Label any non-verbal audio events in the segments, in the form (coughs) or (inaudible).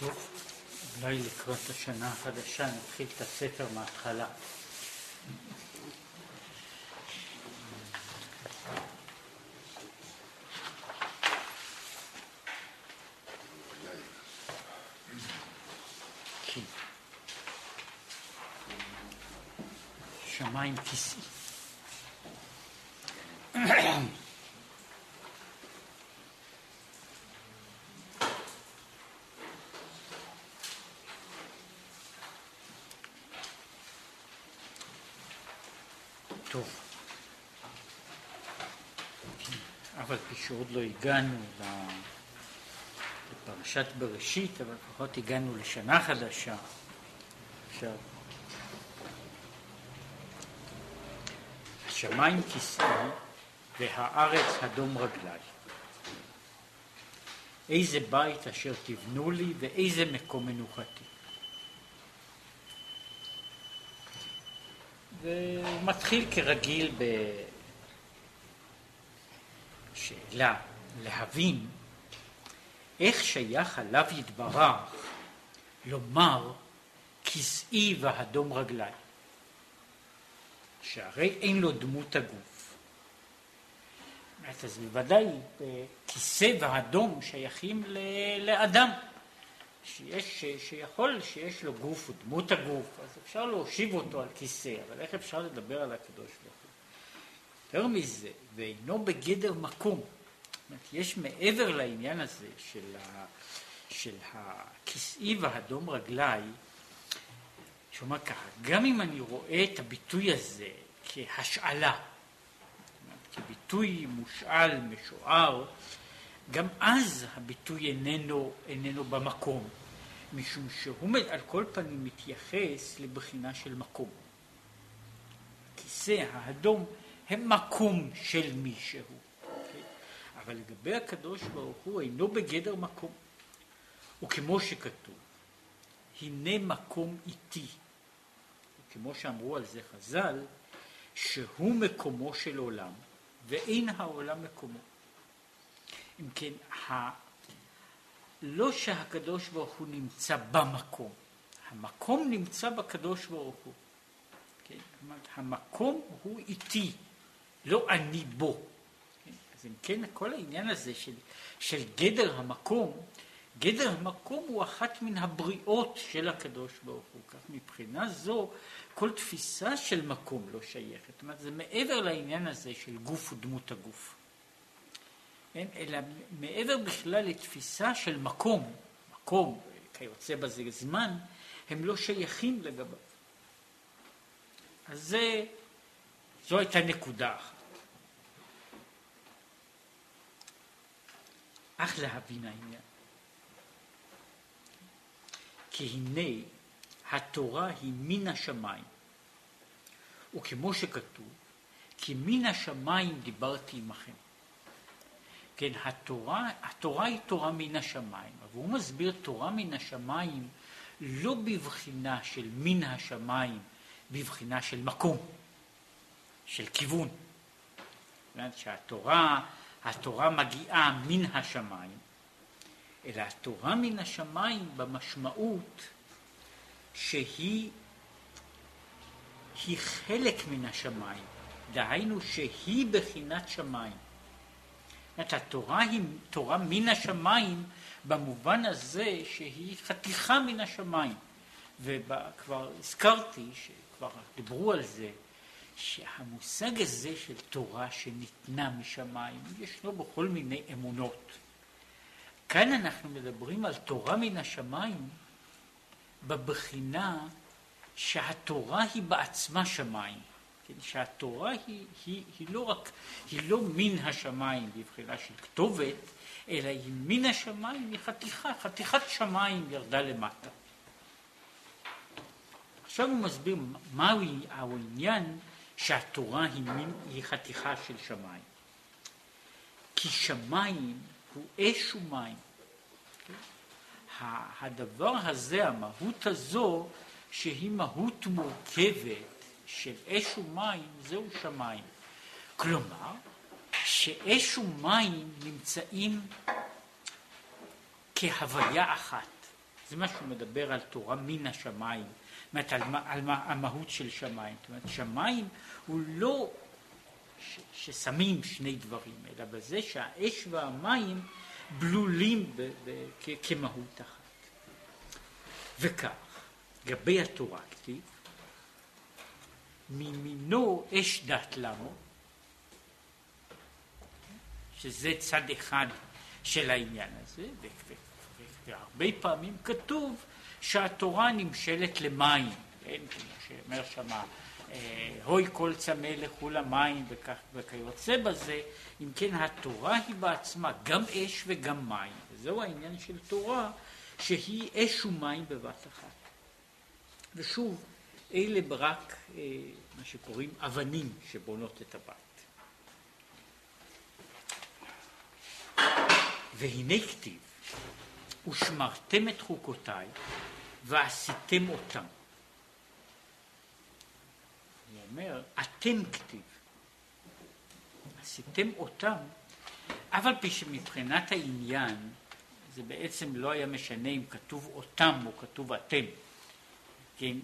טוב, אולי לקראת השנה החדשה נתחיל את הספר מההתחלה. שמיים כיסאי. טוב, אף על פי שעוד לא הגענו לפרשת בראשית, אבל לפחות הגענו לשנה חדשה. עכשיו, השמיים כיסאי והארץ הדום רגלי. איזה בית אשר תבנו לי ואיזה מקום מנוחתי. ומתחיל כרגיל בשאלה להבין איך שייך עליו יתברך לומר כסאי והדום רגלי, שהרי אין לו דמות הגוף. אז בוודאי כיסא והדום שייכים לאדם. שיש, שיכול, שיש לו גוף ודמות הגוף, אז אפשר להושיב אותו על כיסא, אבל איך אפשר לדבר על הקדוש ברוך הוא? יותר מזה, ואינו בגדר מקום. אומרת, יש מעבר לעניין הזה של, ה, של הכיסאי והדום רגליי, שאומר ככה, גם אם אני רואה את הביטוי הזה כהשאלה, כביטוי מושאל, משוער, גם אז הביטוי איננו, איננו במקום, משום שהוא על כל פנים מתייחס לבחינה של מקום. הכיסא האדום הם מקום של מישהו. אבל לגבי הקדוש ברוך הוא אינו בגדר מקום. וכמו שכתוב, הנה מקום איתי. כמו שאמרו על זה חז"ל, שהוא מקומו של עולם, ואין העולם מקומו. אם כן, ה... לא שהקדוש ברוך הוא נמצא במקום, המקום נמצא בקדוש ברוך הוא. כן? המקום הוא איתי, לא אני בו. אז אם כן, כל העניין הזה של, של גדר המקום, גדר המקום הוא אחת מן הבריאות של הקדוש ברוך הוא. כך מבחינה זו, כל תפיסה של מקום לא שייכת. זאת אומרת, זה מעבר לעניין הזה של גוף ודמות הגוף. כן? אלא מעבר בכלל לתפיסה של מקום, מקום, כיוצא בזה זמן, הם לא שייכים לגביו. אז זה, זו הייתה נקודה אחת. אך להבין העניין. כי הנה התורה היא מן השמיים, וכמו שכתוב, כי מן השמיים דיברתי עמכם. כן, התורה, התורה היא תורה מן השמיים, והוא מסביר תורה מן השמיים לא בבחינה של מן השמיים, בבחינה של מקום, של כיוון. זאת שהתורה, התורה מגיעה מן השמיים, אלא התורה מן השמיים במשמעות שהיא היא חלק מן השמיים, דהיינו שהיא בחינת שמיים. אומרת, התורה היא תורה מן השמיים במובן הזה שהיא חתיכה מן השמיים. וכבר הזכרתי, שכבר דיברו על זה, שהמושג הזה של תורה שניתנה משמיים, ישנו בכל מיני אמונות. כאן אנחנו מדברים על תורה מן השמיים בבחינה שהתורה היא בעצמה שמיים. כן, שהתורה היא, היא, היא לא רק, היא לא מן השמיים בבחינה של כתובת, אלא היא מן השמיים, היא חתיכה, חתיכת שמיים ירדה למטה. עכשיו הוא מסביר מהו העניין שהתורה היא, מין, היא חתיכה של שמיים. כי שמיים הוא אש ומים. הדבר הזה, המהות הזו, שהיא מהות מורכבת, של אש ומים זהו שמיים. כלומר, שאש ומים נמצאים כהוויה אחת. זה מה שהוא מדבר על תורה מן השמיים, אומרת על, על, על המהות של שמיים. זאת אומרת, שמיים הוא לא ש, ששמים שני דברים, אלא בזה שהאש והמים בלולים ב, ב, כ, כמהות אחת. וכך, גבי התורה כתיב, מימינו אש דת למו, שזה צד אחד של העניין הזה, והרבה פעמים כתוב שהתורה נמשלת למים, כן, כמו שאומר שמה, אה, הוי כל צמא לכו למים וכיוצא בזה, אם כן התורה היא בעצמה גם אש וגם מים, וזהו העניין של תורה שהיא אש ומים בבת אחת. ושוב, אלה רק אה, מה שקוראים אבנים שבונות את הבית. והנה כתיב, ושמרתם את חוקותיי ועשיתם אותם. הוא אומר, אתם כתיב. עשיתם אותם, אף על פי שמבחינת העניין זה בעצם לא היה משנה אם כתוב אותם או כתוב אתם. כן,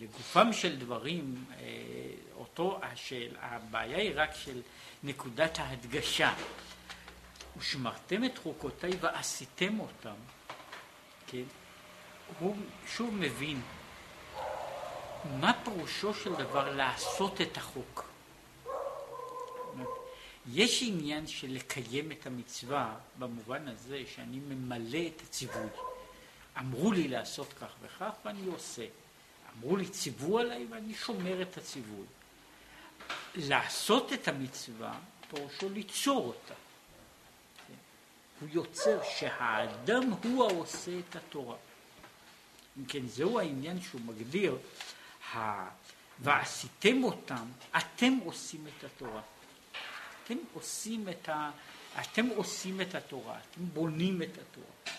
לגופם של דברים, אה, אותו השאל, הבעיה היא רק של נקודת ההדגשה. ושמרתם את חוקותיי ועשיתם אותם, כן? הוא שוב מבין מה פירושו של דבר לעשות את החוק. יש עניין של לקיים את המצווה במובן הזה שאני ממלא את הציווי. אמרו לי לעשות כך וכך ואני עושה. אמרו לי ציוו עליי ואני שומר את הציווי. לעשות את המצווה פירושו ליצור אותה. הוא יוצר שהאדם הוא העושה את התורה. אם כן, זהו העניין שהוא מגדיר, ועשיתם אותם, אתם עושים את התורה. אתם עושים את, ה... אתם עושים את התורה, אתם בונים את התורה.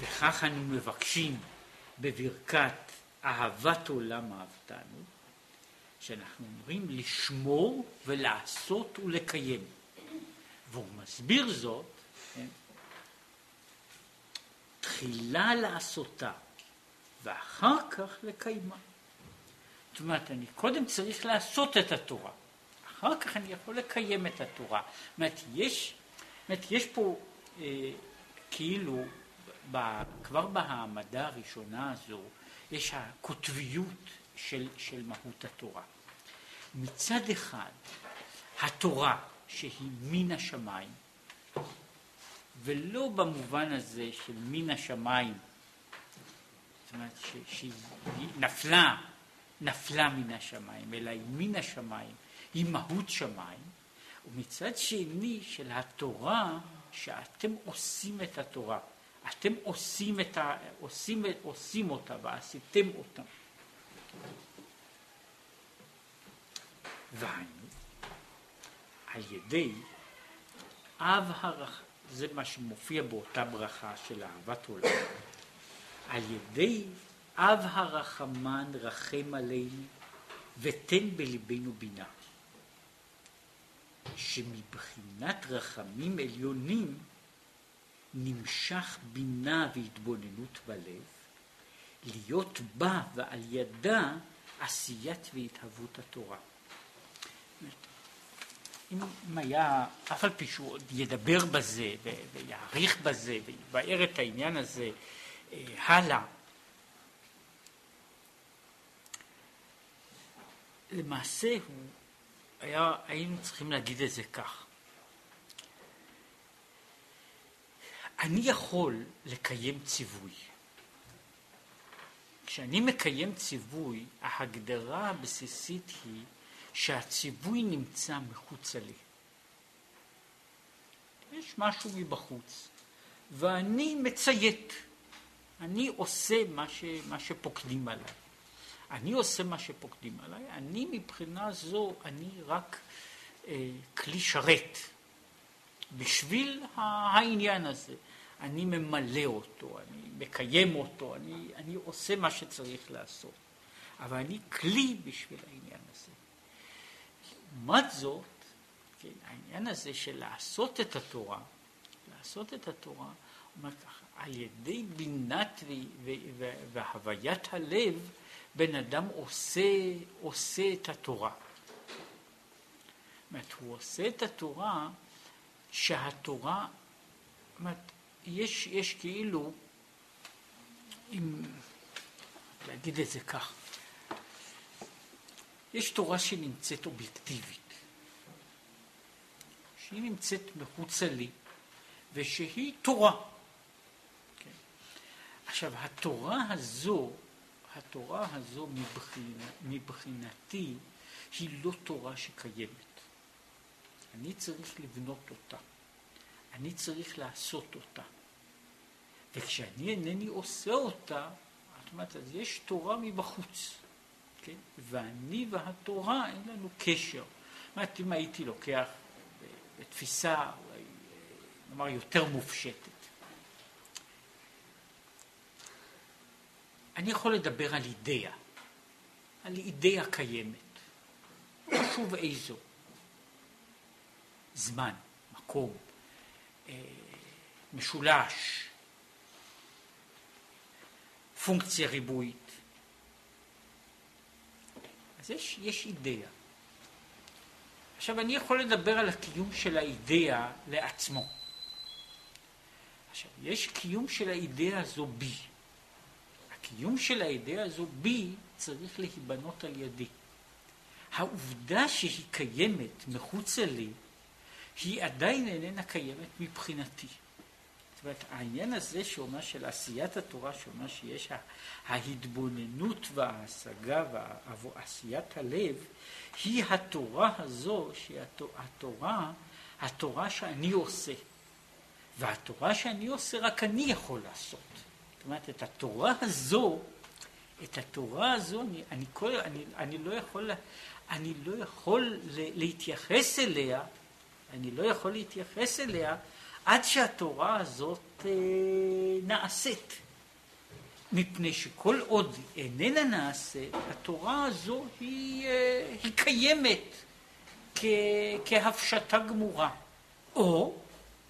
וכך אנו מבקשים בברכת אהבת עולם אהבתנו, שאנחנו אומרים לשמור ולעשות ולקיים. והוא מסביר זאת, כן? תחילה לעשותה ואחר כך לקיימה. זאת אומרת, אני קודם צריך לעשות את התורה, אחר כך אני יכול לקיים את התורה. זאת אומרת, יש, זאת אומרת, יש פה אה, כאילו, ב, כבר בהעמדה הראשונה הזו, יש הקוטביות של, של מהות התורה. מצד אחד, התורה שהיא מן השמיים, ולא במובן הזה של מן השמיים, זאת אומרת שהיא נפלה, נפלה מן השמיים, אלא היא מן השמיים, היא מהות שמיים, ומצד שני של התורה שאתם עושים את התורה, אתם עושים, את ה, עושים, עושים אותה ועשיתם אותה. והיינו על ידי אב הרח... זה מה שמופיע באותה ברכה של אהבת עולם. על ידי אב הרחמן רחם עלינו ותן בליבנו בינה. שמבחינת רחמים עליונים נמשך בינה והתבוננות בלב, להיות בה ועל ידה עשיית והתהוות התורה. אם היה, אף על פי שהוא עוד ידבר בזה ויעריך בזה ויבאר את העניין הזה אה, הלאה, למעשה הוא היה, היינו צריכים להגיד את זה כך. אני יכול לקיים ציווי. כשאני מקיים ציווי, ההגדרה הבסיסית היא שהציווי נמצא מחוצה לי. יש משהו מבחוץ, ואני מציית. אני עושה מה, ש, מה שפוקדים עליי. אני עושה מה שפוקדים עליי, אני מבחינה זו, אני רק אה, כלי שרת בשביל העניין הזה. אני ממלא אותו, אני מקיים אותו, אני, אני עושה מה שצריך לעשות. אבל אני כלי בשביל העניין הזה. לעומת זאת, כן, העניין הזה של לעשות את התורה, לעשות את התורה, על ידי בינת והוויית הלב, בן אדם עושה, עושה את התורה. זאת אומרת, הוא עושה את התורה שהתורה, אומרת, יש, יש כאילו, אם להגיד את זה כך, יש תורה שנמצאת אובייקטיבית, שהיא נמצאת מחוצה לי, ושהיא תורה. כן. עכשיו, התורה הזו, התורה הזו מבחינה, מבחינתי, היא לא תורה שקיימת. אני צריך לבנות אותה. אני צריך לעשות אותה. וכשאני אינני עושה אותה, זאת אומרת, אז יש תורה מבחוץ. כן? ואני והתורה אין לנו קשר. זאת אומרת, אם הייתי לוקח בתפיסה, אולי נאמר, יותר מופשטת. אני יכול לדבר על אידאה, על אידאה קיימת, חשוב איזו, זמן, מקום, אה, משולש, פונקציה ריבועית. אז יש, יש אידאה. עכשיו, אני יכול לדבר על הקיום של האידאה לעצמו. עכשיו, יש קיום של האידאה הזו בי. הקיום של האידאה הזו בי צריך להיבנות על ידי. העובדה שהיא קיימת מחוצה לי, היא עדיין איננה קיימת מבחינתי. אומרת, העניין הזה שאומר של עשיית התורה, שאומר שיש ההתבוננות וההשגה ועשיית הלב, היא התורה הזו, שהיא התורה, התורה שאני עושה. והתורה שאני עושה, רק אני יכול לעשות. זאת אומרת, את התורה הזו, את התורה הזו, אני, אני, כל, אני, אני לא יכול, אני לא יכול להתייחס אליה, אני לא יכול להתייחס אליה עד שהתורה הזאת אה, נעשית. מפני שכל עוד איננה נעשית, התורה הזו היא, אה, היא קיימת כ, כהפשטה גמורה. או,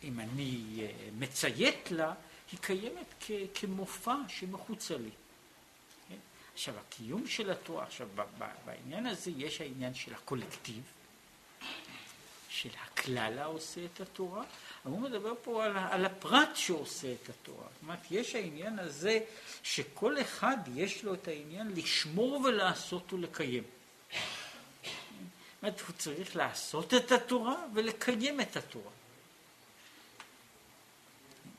אם אני אה, מציית לה, היא קיימת כ, כמופע שמחוצה לי. כן? עכשיו, הקיום של התורה, עכשיו, בעניין הזה יש העניין של הקולקטיב, של הכלל העושה את התורה, אבל הוא מדבר פה על, על הפרט שעושה את התורה. זאת אומרת, יש העניין הזה שכל אחד יש לו את העניין לשמור ולעשות ולקיים. זאת אומרת, הוא צריך לעשות את התורה ולקיים את התורה.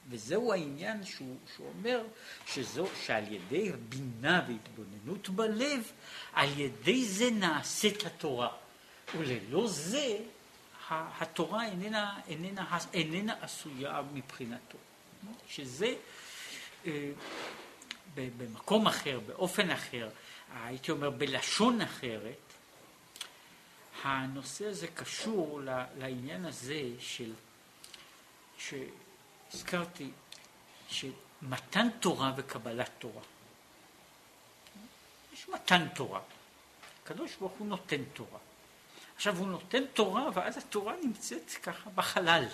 וזהו העניין שהוא, שהוא אומר שזו, שעל ידי בינה והתבוננות בלב, על ידי זה נעשית התורה. וללא זה התורה איננה, איננה, איננה עשויה מבחינתו. שזה אה, במקום אחר, באופן אחר, הייתי אומר בלשון אחרת, הנושא הזה קשור לעניין הזה של, שהזכרתי, של מתן תורה וקבלת תורה. יש מתן תורה. הקדוש ברוך הוא נותן תורה. עכשיו הוא נותן תורה, ואז התורה נמצאת ככה בחלל.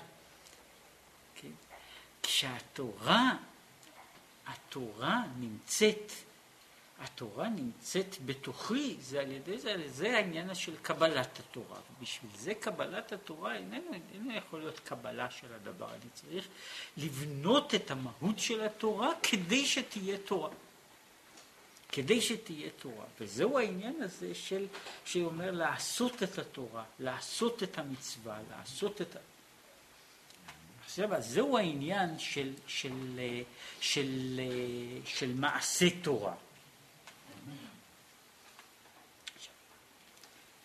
כן? כשהתורה, התורה נמצאת, התורה נמצאת בתוכי, זה על ידי זה, זה העניין של קבלת התורה. ובשביל זה קבלת התורה איננו, איננו יכול להיות קבלה של הדבר. אני צריך לבנות את המהות של התורה כדי שתהיה תורה. כדי שתהיה תורה. וזהו העניין הזה של, שאומר לעשות את התורה, לעשות את המצווה, לעשות את ה... עכשיו, אז זהו העניין של, של, של, של, של מעשה תורה.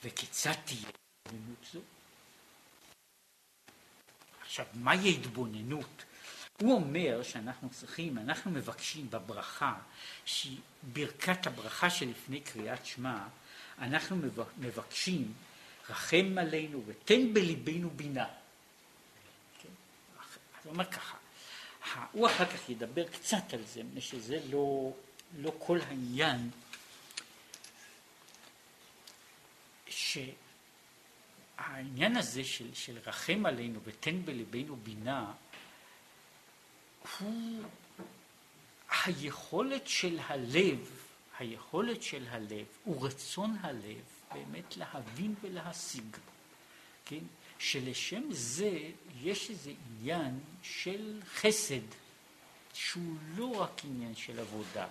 וכיצד תהיה התבוננות זו? עכשיו, מהי התבוננות? הוא אומר שאנחנו צריכים, אנחנו מבקשים בברכה, שהיא ברכת הברכה שלפני קריאת שמע, אנחנו מבקשים רחם עלינו ותן בליבנו בינה. כן? הוא אומר ככה, הוא אחר כך ידבר קצת על זה, מפני שזה לא, לא כל העניין שהעניין הזה של, של רחם עלינו ותן בליבנו בינה הוא היכולת של הלב, היכולת של הלב ורצון הלב באמת להבין ולהשיג, כן? שלשם זה יש איזה עניין של חסד, שהוא לא רק עניין של עבודה,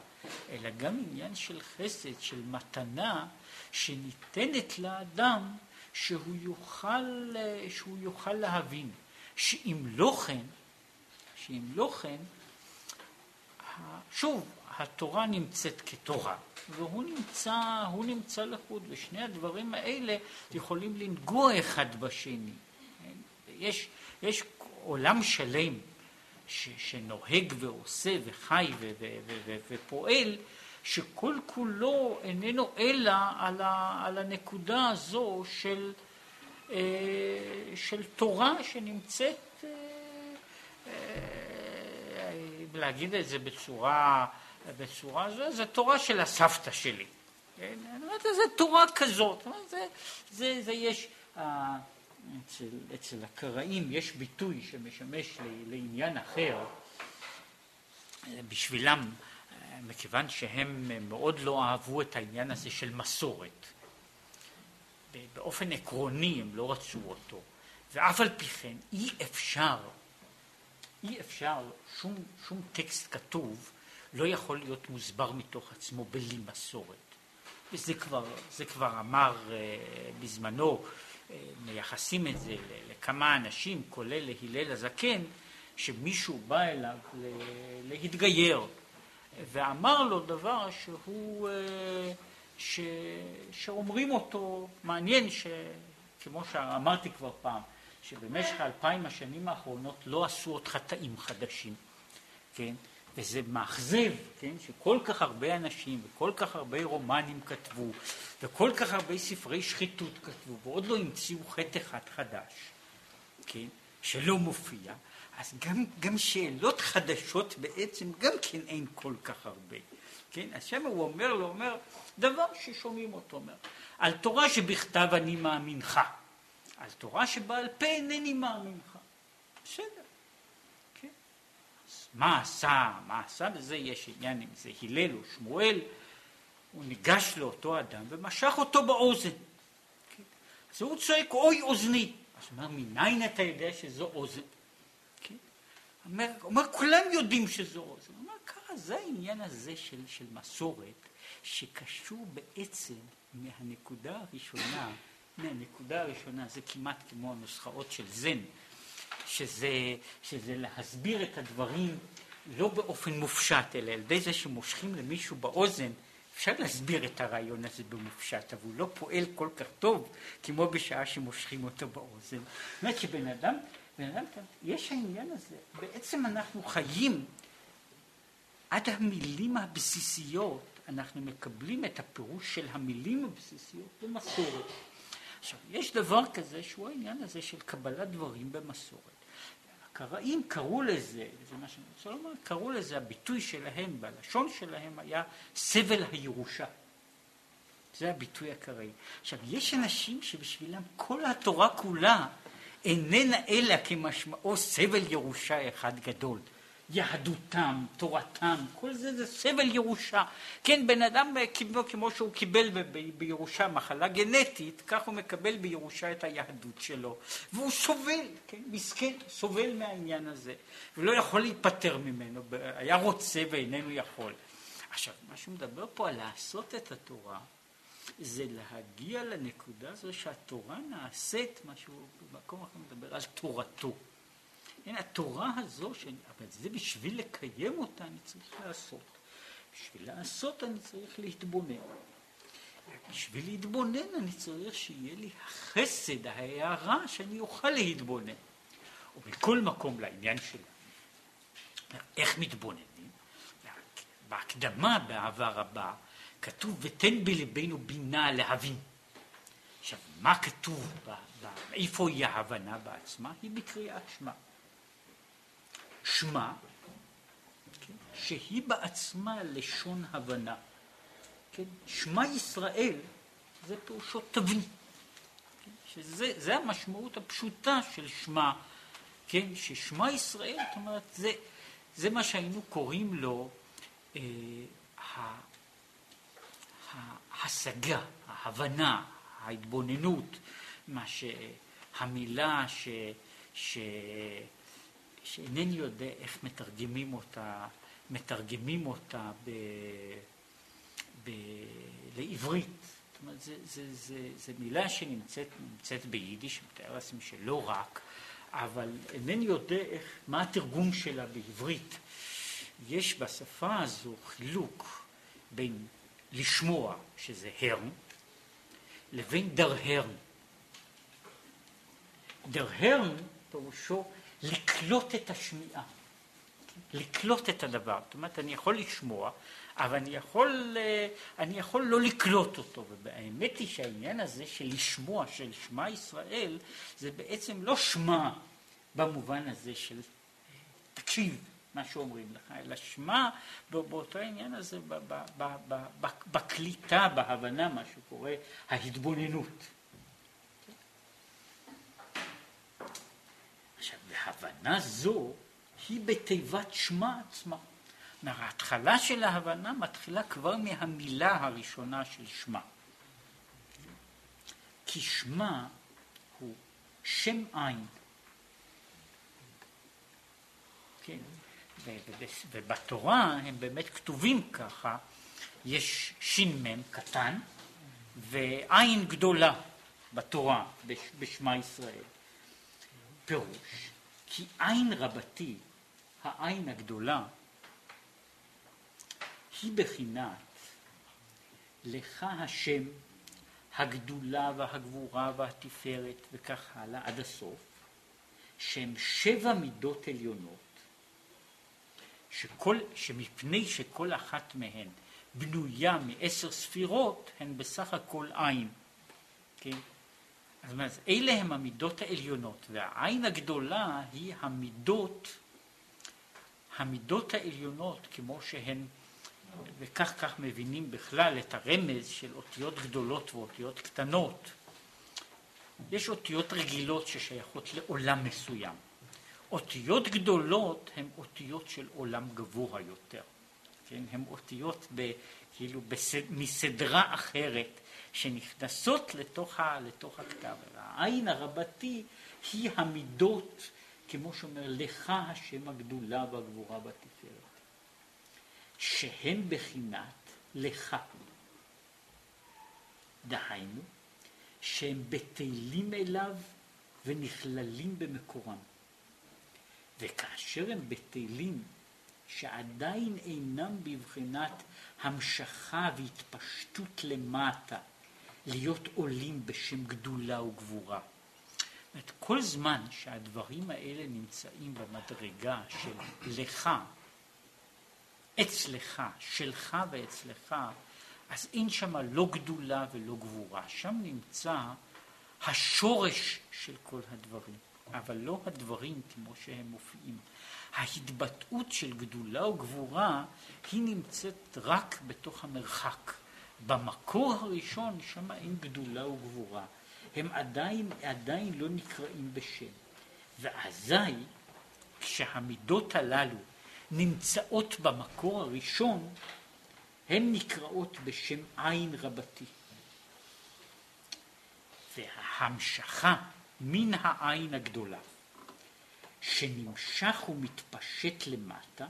אלא גם עניין של חסד, של מתנה, שניתנת לאדם שהוא יוכל, שהוא יוכל להבין. שאם לא כן, שאם לא כן, שוב, התורה נמצאת כתורה, והוא נמצא, הוא נמצא לחוד, ושני הדברים האלה יכולים לנגוע אחד בשני. יש, יש עולם שלם ש, שנוהג ועושה וחי ו, ו, ו, ו, ופועל, שכל כולו איננו אלא על, ה, על הנקודה הזו של, אה, של תורה שנמצאת, אה, אה, להגיד את זה בצורה, בצורה זו, זה תורה של הסבתא שלי. כן? זה תורה כזאת. זה, זה, זה יש, אצל, אצל הקראים יש ביטוי שמשמש לעניין אחר, בשבילם מכיוון שהם מאוד לא אהבו את העניין הזה של מסורת. באופן עקרוני הם לא רצו אותו, ואף על פי כן אי אפשר, אי אפשר, שום, שום טקסט כתוב לא יכול להיות מוסבר מתוך עצמו בלי מסורת. וזה כבר, זה כבר אמר uh, בזמנו, uh, מייחסים את זה לכמה אנשים, כולל להלל הזקן, שמישהו בא אליו להתגייר. ואמר לו דבר שהוא, אה, ש, שאומרים אותו, מעניין שכמו שאמרתי כבר פעם, שבמשך האלפיים השנים האחרונות לא עשו עוד חטאים חדשים, כן? וזה מאכזב, כן? שכל כך הרבה אנשים וכל כך הרבה רומנים כתבו וכל כך הרבה ספרי שחיתות כתבו ועוד לא המציאו חטא אחד חדש, כן? שלא מופיע, אז גם, גם שאלות חדשות בעצם גם כן אין כל כך הרבה. כן? אז שם הוא אומר לו, אומר, דבר ששומעים אותו, אומר, על תורה שבכתב אני מאמינך, על תורה שבעל פה אינני מאמינך. בסדר. כן? אז מה עשה, מה עשה בזה, יש עניין אם זה הלל או שמואל, הוא ניגש לאותו אדם ומשך אותו באוזן. כן? אז הוא צועק, אוי אוזני. אז הוא אומר, מניין אתה יודע שזו אוזן? אומר, אומר, כולם יודעים שזו רוז. הוא אומר, ככה, זה העניין הזה של, של מסורת, שקשור בעצם מהנקודה הראשונה, מהנקודה הראשונה, זה כמעט כמו הנוסחאות של זן, שזה, שזה להסביר את הדברים לא באופן מופשט, אלא על ידי זה שמושכים למישהו באוזן, אפשר להסביר את הרעיון הזה במופשט, אבל הוא לא פועל כל כך טוב כמו בשעה שמושכים אותו באוזן. זאת אומרת שבן אדם יש העניין הזה, בעצם אנחנו חיים עד המילים הבסיסיות, אנחנו מקבלים את הפירוש של המילים הבסיסיות במסורת. עכשיו, יש דבר כזה שהוא העניין הזה של קבלת דברים במסורת. הקראים קראו לזה, זה מה שאני רוצה לומר, קראו לזה, הביטוי שלהם, בלשון שלהם היה סבל הירושה. זה הביטוי הקראי. עכשיו, יש אנשים שבשבילם כל התורה כולה איננה אלא כמשמעו סבל ירושה אחד גדול. יהדותם, תורתם, כל זה זה סבל ירושה. כן, בן אדם כמו, כמו שהוא קיבל בירושה מחלה גנטית, כך הוא מקבל בירושה את היהדות שלו. והוא סובל, כן, מסכן, סובל מהעניין הזה, ולא יכול להיפטר ממנו, היה רוצה ואיננו יכול. עכשיו, מה שהוא מדבר פה על לעשות את התורה, זה להגיע לנקודה הזו שהתורה נעשית, מה שהוא במקום אחר מדבר על תורתו. הנה, התורה הזו, ש... אבל זה בשביל לקיים אותה אני צריך לעשות. בשביל לעשות אני צריך להתבונן. בשביל להתבונן אני צריך שיהיה לי החסד, ההערה, שאני אוכל להתבונן. ובכל מקום לעניין שלנו. איך מתבוננים? בהקדמה בעבר הבא כתוב ותן בלבנו בינה להבין. עכשיו, מה כתוב, איפה היא ההבנה בעצמה? היא בקריאת שמע. שמע, כן, שהיא בעצמה לשון הבנה. כן, שמע ישראל זה פירושו תבין. כן, שזה המשמעות הפשוטה של שמע, כן, ששמע ישראל, זאת אומרת, זה, זה מה שהיינו קוראים לו אה, ההשגה, ההבנה, ההתבוננות, מה שהמילה ש, ש, שאינני יודע איך מתרגמים אותה, מתרגמים אותה ב, ב, לעברית. זאת אומרת, זה, זה, זה, זה מילה שנמצאת ביידיש, מתאר לעצמי שלא רק, אבל אינני יודע איך, מה התרגום שלה בעברית. יש בשפה הזו חילוק בין לשמוע, שזה הרן, לבין דרהרן. דרהרן פירושו לקלוט את השמיעה, לקלוט את הדבר. זאת אומרת, אני יכול לשמוע, אבל אני יכול, אה, אני יכול לא לקלוט אותו. והאמת היא שהעניין הזה של לשמוע, של שמע ישראל, זה בעצם לא שמע במובן הזה של תקשיב מה שאומרים לך, אלא שמע באותו העניין הזה, בקליטה, בהבנה, מה שקורה, ההתבוננות. עכשיו, והבנה זו היא בתיבת שמע עצמה. ההתחלה של ההבנה מתחילה כבר מהמילה הראשונה של שמע. כי שמע הוא שם עין. כן. ובתורה הם באמת כתובים ככה, יש ש"מ קטן ועין גדולה בתורה בשמע ישראל. פירוש, כי עין רבתי, העין הגדולה, היא בחינת לך השם הגדולה והגבורה והתפארת וכך הלאה עד הסוף, שהם שבע מידות עליונות שכל, שמפני שכל אחת מהן בנויה מעשר ספירות, הן בסך הכל עין. כן? אז אומרת, אלה הן המידות העליונות, והעין הגדולה היא המידות, המידות העליונות כמו שהן, וכך כך מבינים בכלל את הרמז של אותיות גדולות ואותיות קטנות. יש אותיות רגילות ששייכות לעולם מסוים. אותיות גדולות הן אותיות של עולם גבוה יותר, כן? הן אותיות ב, כאילו בסד, מסדרה אחרת שנכנסות לתוך, ה, לתוך הכתב. העין הרבתי היא המידות, כמו שאומר, לך השם הגדולה והגבורה והתפארת, שהן בחינת לך. דהיינו, שהם בטלים אליו ונכללים במקורם. וכאשר הם בטלים שעדיין אינם בבחינת המשכה והתפשטות למטה, להיות עולים בשם גדולה וגבורה. זאת כל זמן שהדברים האלה נמצאים במדרגה של לך, אצלך, שלך ואצלך, אז אין שם לא גדולה ולא גבורה. שם נמצא השורש של כל הדברים. אבל לא הדברים כמו שהם מופיעים. ההתבטאות של גדולה וגבורה היא נמצאת רק בתוך המרחק. במקור הראשון שם אין גדולה וגבורה. הם עדיין, עדיין לא נקראים בשם. ואזי כשהמידות הללו נמצאות במקור הראשון, הן נקראות בשם עין רבתי. וההמשכה מן העין הגדולה, שנמשך ומתפשט למטה,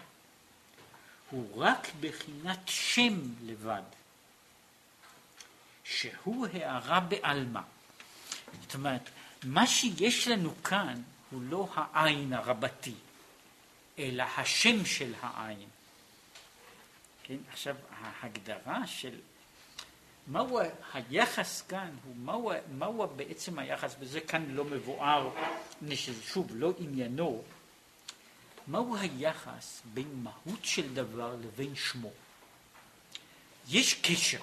הוא רק בחינת שם לבד, שהוא הערה בעלמא. זאת אומרת, מה שיש לנו כאן הוא לא העין הרבתי, אלא השם של העין. כן, עכשיו, ההגדרה של מהו היחס כאן, מהו, מהו בעצם היחס, וזה כאן לא מבואר, שזה שוב לא עניינו, מהו היחס בין מהות של דבר לבין שמו. יש קשר,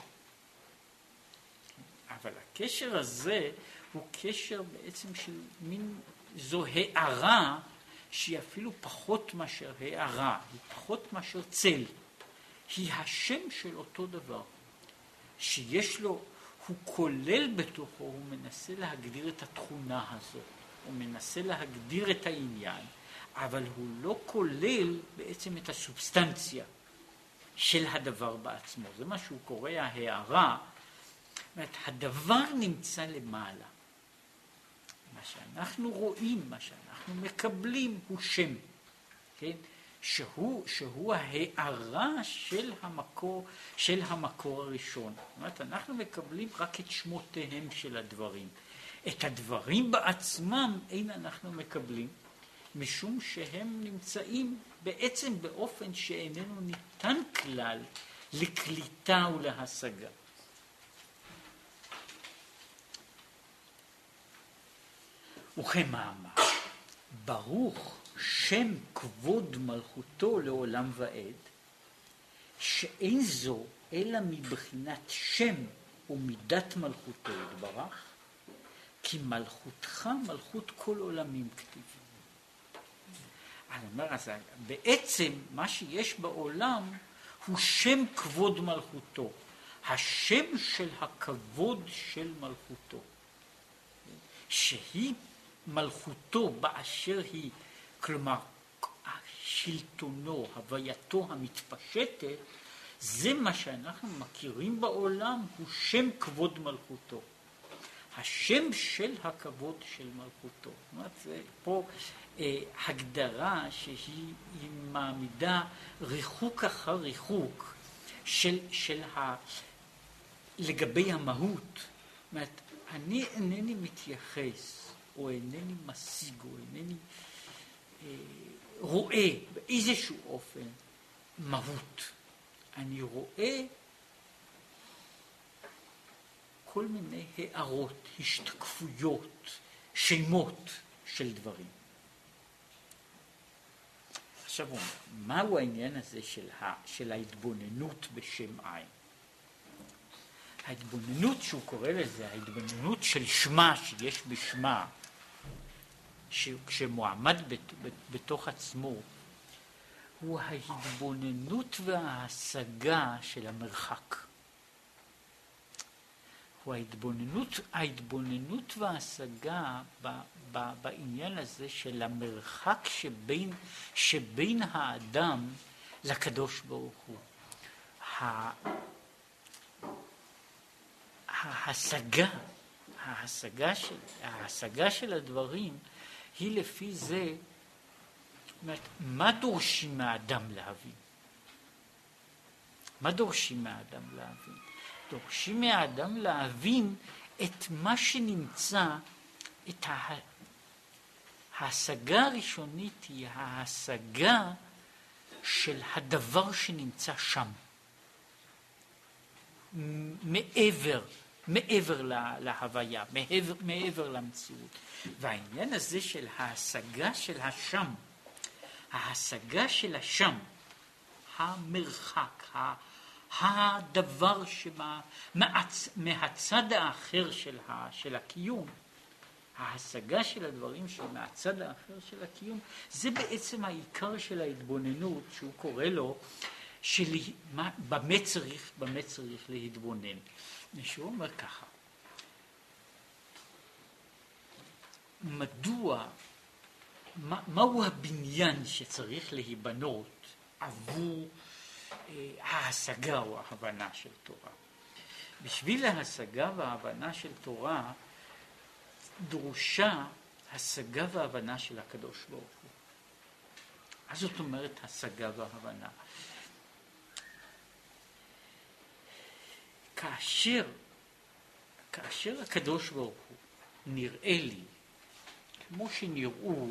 אבל הקשר הזה הוא קשר בעצם של מין, זו הערה שהיא אפילו פחות מאשר הערה, היא פחות מאשר צל, היא השם של אותו דבר. שיש לו, הוא כולל בתוכו, הוא מנסה להגדיר את התכונה הזאת, הוא מנסה להגדיר את העניין, אבל הוא לא כולל בעצם את הסובסטנציה של הדבר בעצמו. זה מה שהוא קורא ההערה. אומרת, הדבר נמצא למעלה. מה שאנחנו רואים, מה שאנחנו מקבלים, הוא שם. כן? שהוא, שהוא ההערה של המקור, של המקור הראשון. זאת אומרת, אנחנו מקבלים רק את שמותיהם של הדברים. את הדברים בעצמם אין אנחנו מקבלים, משום שהם נמצאים בעצם באופן שאיננו ניתן כלל לקליטה ולהשגה. וכמאמר, ברוך שם כבוד מלכותו לעולם ועד, שאין זו אלא מבחינת שם ומידת מלכותו יתברך, כי מלכותך מלכות כל עולמים כתיב. אני אומר, אז בעצם מה שיש בעולם הוא שם כבוד מלכותו, השם של הכבוד של מלכותו, שהיא מלכותו באשר היא כלומר, שלטונו, הווייתו המתפשטת, זה מה שאנחנו מכירים בעולם, הוא שם כבוד מלכותו. השם של הכבוד של מלכותו. זאת אומרת, זה פה אה, הגדרה שהיא מעמידה ריחוק אחר ריחוק של, של ה... לגבי המהות. זאת אומרת, אני אינני מתייחס, או אינני משיג, או אינני רואה באיזשהו אופן מהות. אני רואה כל מיני הערות, השתקפויות, שמות של דברים. עכשיו הוא אומר, מהו העניין הזה של, ה, של ההתבוננות בשם עין? ההתבוננות שהוא קורא לזה, ההתבוננות של שמה, שיש בשמה, שמועמד בתוך עצמו, הוא ההתבוננות וההשגה של המרחק. הוא ההתבוננות, ההתבוננות וההשגה ב, ב, בעניין הזה של המרחק שבין, שבין האדם לקדוש ברוך הוא. ההשגה, ההשגה של, ההשגה של הדברים היא לפי זה, מה דורשים מהאדם להבין? מה דורשים מהאדם להבין? דורשים מהאדם להבין את מה שנמצא, את ה... ההשגה הראשונית היא ההשגה של הדבר שנמצא שם, מעבר מעבר להוויה, מעבר, מעבר למציאות. והעניין הזה של ההשגה של השם, ההשגה של השם, המרחק, הדבר שמהצד האחר של, ה, של הקיום, ההשגה של הדברים שמהצד האחר של הקיום, זה בעצם העיקר של ההתבוננות שהוא קורא לו, של, מה, במה, צריך, צריך להתבונן. שהוא אומר ככה, מדוע, מה, מהו הבניין שצריך להיבנות עבור אה, ההשגה או ההבנה של תורה? בשביל ההשגה וההבנה של תורה דרושה השגה והבנה של הקדוש ברוך הוא. מה זאת אומרת השגה והבנה? כאשר, כאשר הקדוש ברוך הוא נראה לי כמו שנראו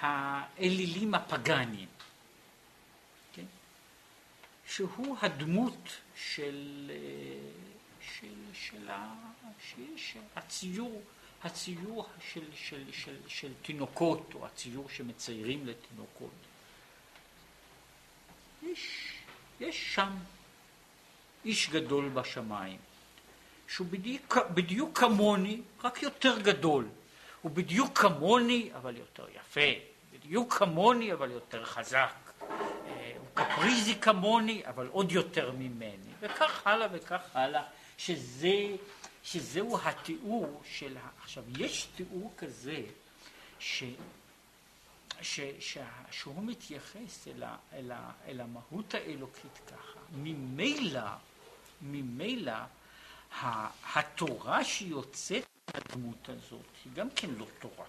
האלילים הפגאניים, כן? שהוא הדמות של, של, של, של, של הציור, הציור של, של, של, של תינוקות, או הציור שמציירים לתינוקות. יש, יש שם איש גדול בשמיים, שהוא בדיוק, בדיוק כמוני, רק יותר גדול. הוא בדיוק כמוני, אבל יותר יפה. בדיוק כמוני, אבל יותר חזק. אה, הוא קפריזי כמוני, אבל עוד יותר ממני. וכך הלאה וכך הלאה, שזה, שזהו התיאור של... עכשיו, יש תיאור כזה, ש... ש, ש, שהוא מתייחס אל, ה, אל, ה, אל המהות האלוקית ככה. ממילא, ממילא, התורה שיוצאת מהדמות הזאת היא גם כן לא תורה.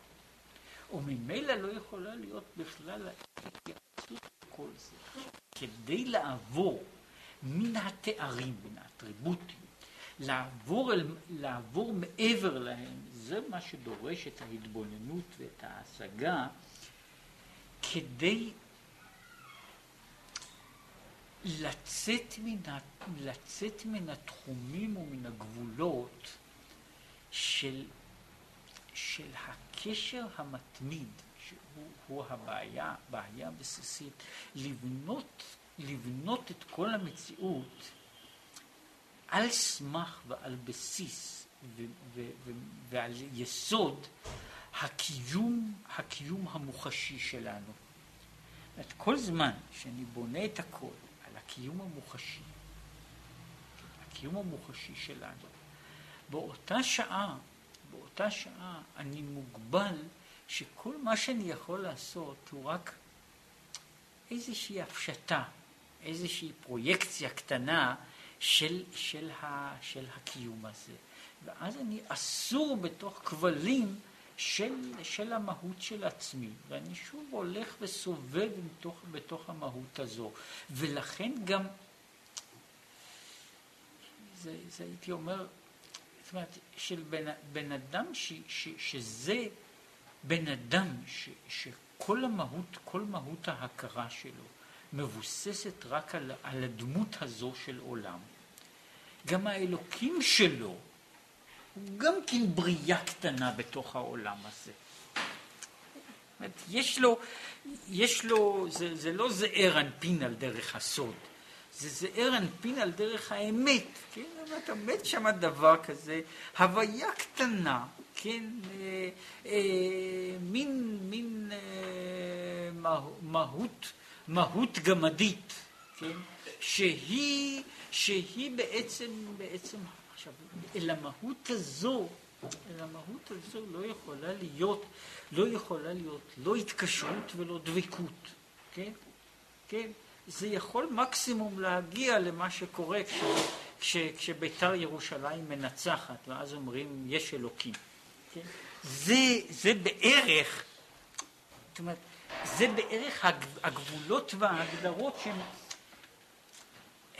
וממילא לא יכולה להיות בכלל התייחסות לכל זה. כדי לעבור מן התארים, מן האטריבוטים, לעבור, אל, לעבור מעבר להם, זה מה שדורש את ההתבוננות ואת ההשגה כדי לצאת מן, לצאת מן התחומים ומן הגבולות של, של הקשר המתמיד, שהוא הבעיה, בעיה הבסיסית, לבנות, לבנות את כל המציאות על סמך ועל בסיס ו, ו, ו, ועל יסוד הקיום, הקיום המוחשי שלנו. את כל זמן שאני בונה את הכל על הקיום המוחשי, הקיום המוחשי שלנו, באותה שעה, באותה שעה אני מוגבל שכל מה שאני יכול לעשות הוא רק איזושהי הפשטה, איזושהי פרויקציה קטנה של, של, ה, של הקיום הזה. ואז אני אסור בתוך כבלים של, של המהות של עצמי, ואני שוב הולך וסובב בתוך, בתוך המהות הזו. ולכן גם, זה, זה הייתי אומר, זאת אומרת, של בן, בן אדם ש, ש, שזה בן אדם ש, שכל המהות, כל מהות ההכרה שלו מבוססת רק על, על הדמות הזו של עולם. גם האלוקים שלו הוא גם כן בריאה קטנה בתוך העולם הזה. יש לו, יש לו, זה, זה לא זעיר אנפין על דרך הסוד, זה זעיר אנפין על דרך האמת, כן? אתה מת שם דבר כזה, הוויה קטנה, כן? אה, אה, מין, מין אה, מהות, מהות גמדית, כן? שהיא, שהיא בעצם, בעצם עכשיו, אל המהות הזו, אל המהות הזו לא יכולה להיות, לא יכולה להיות לא התקשרות ולא דבקות, כן? כן? זה יכול מקסימום להגיע למה שקורה כש, כש, כשביתר ירושלים מנצחת, ואז אומרים יש אלוקים. כן? זה, זה בערך, זאת אומרת, זה בערך הגבולות וההגדרות שהן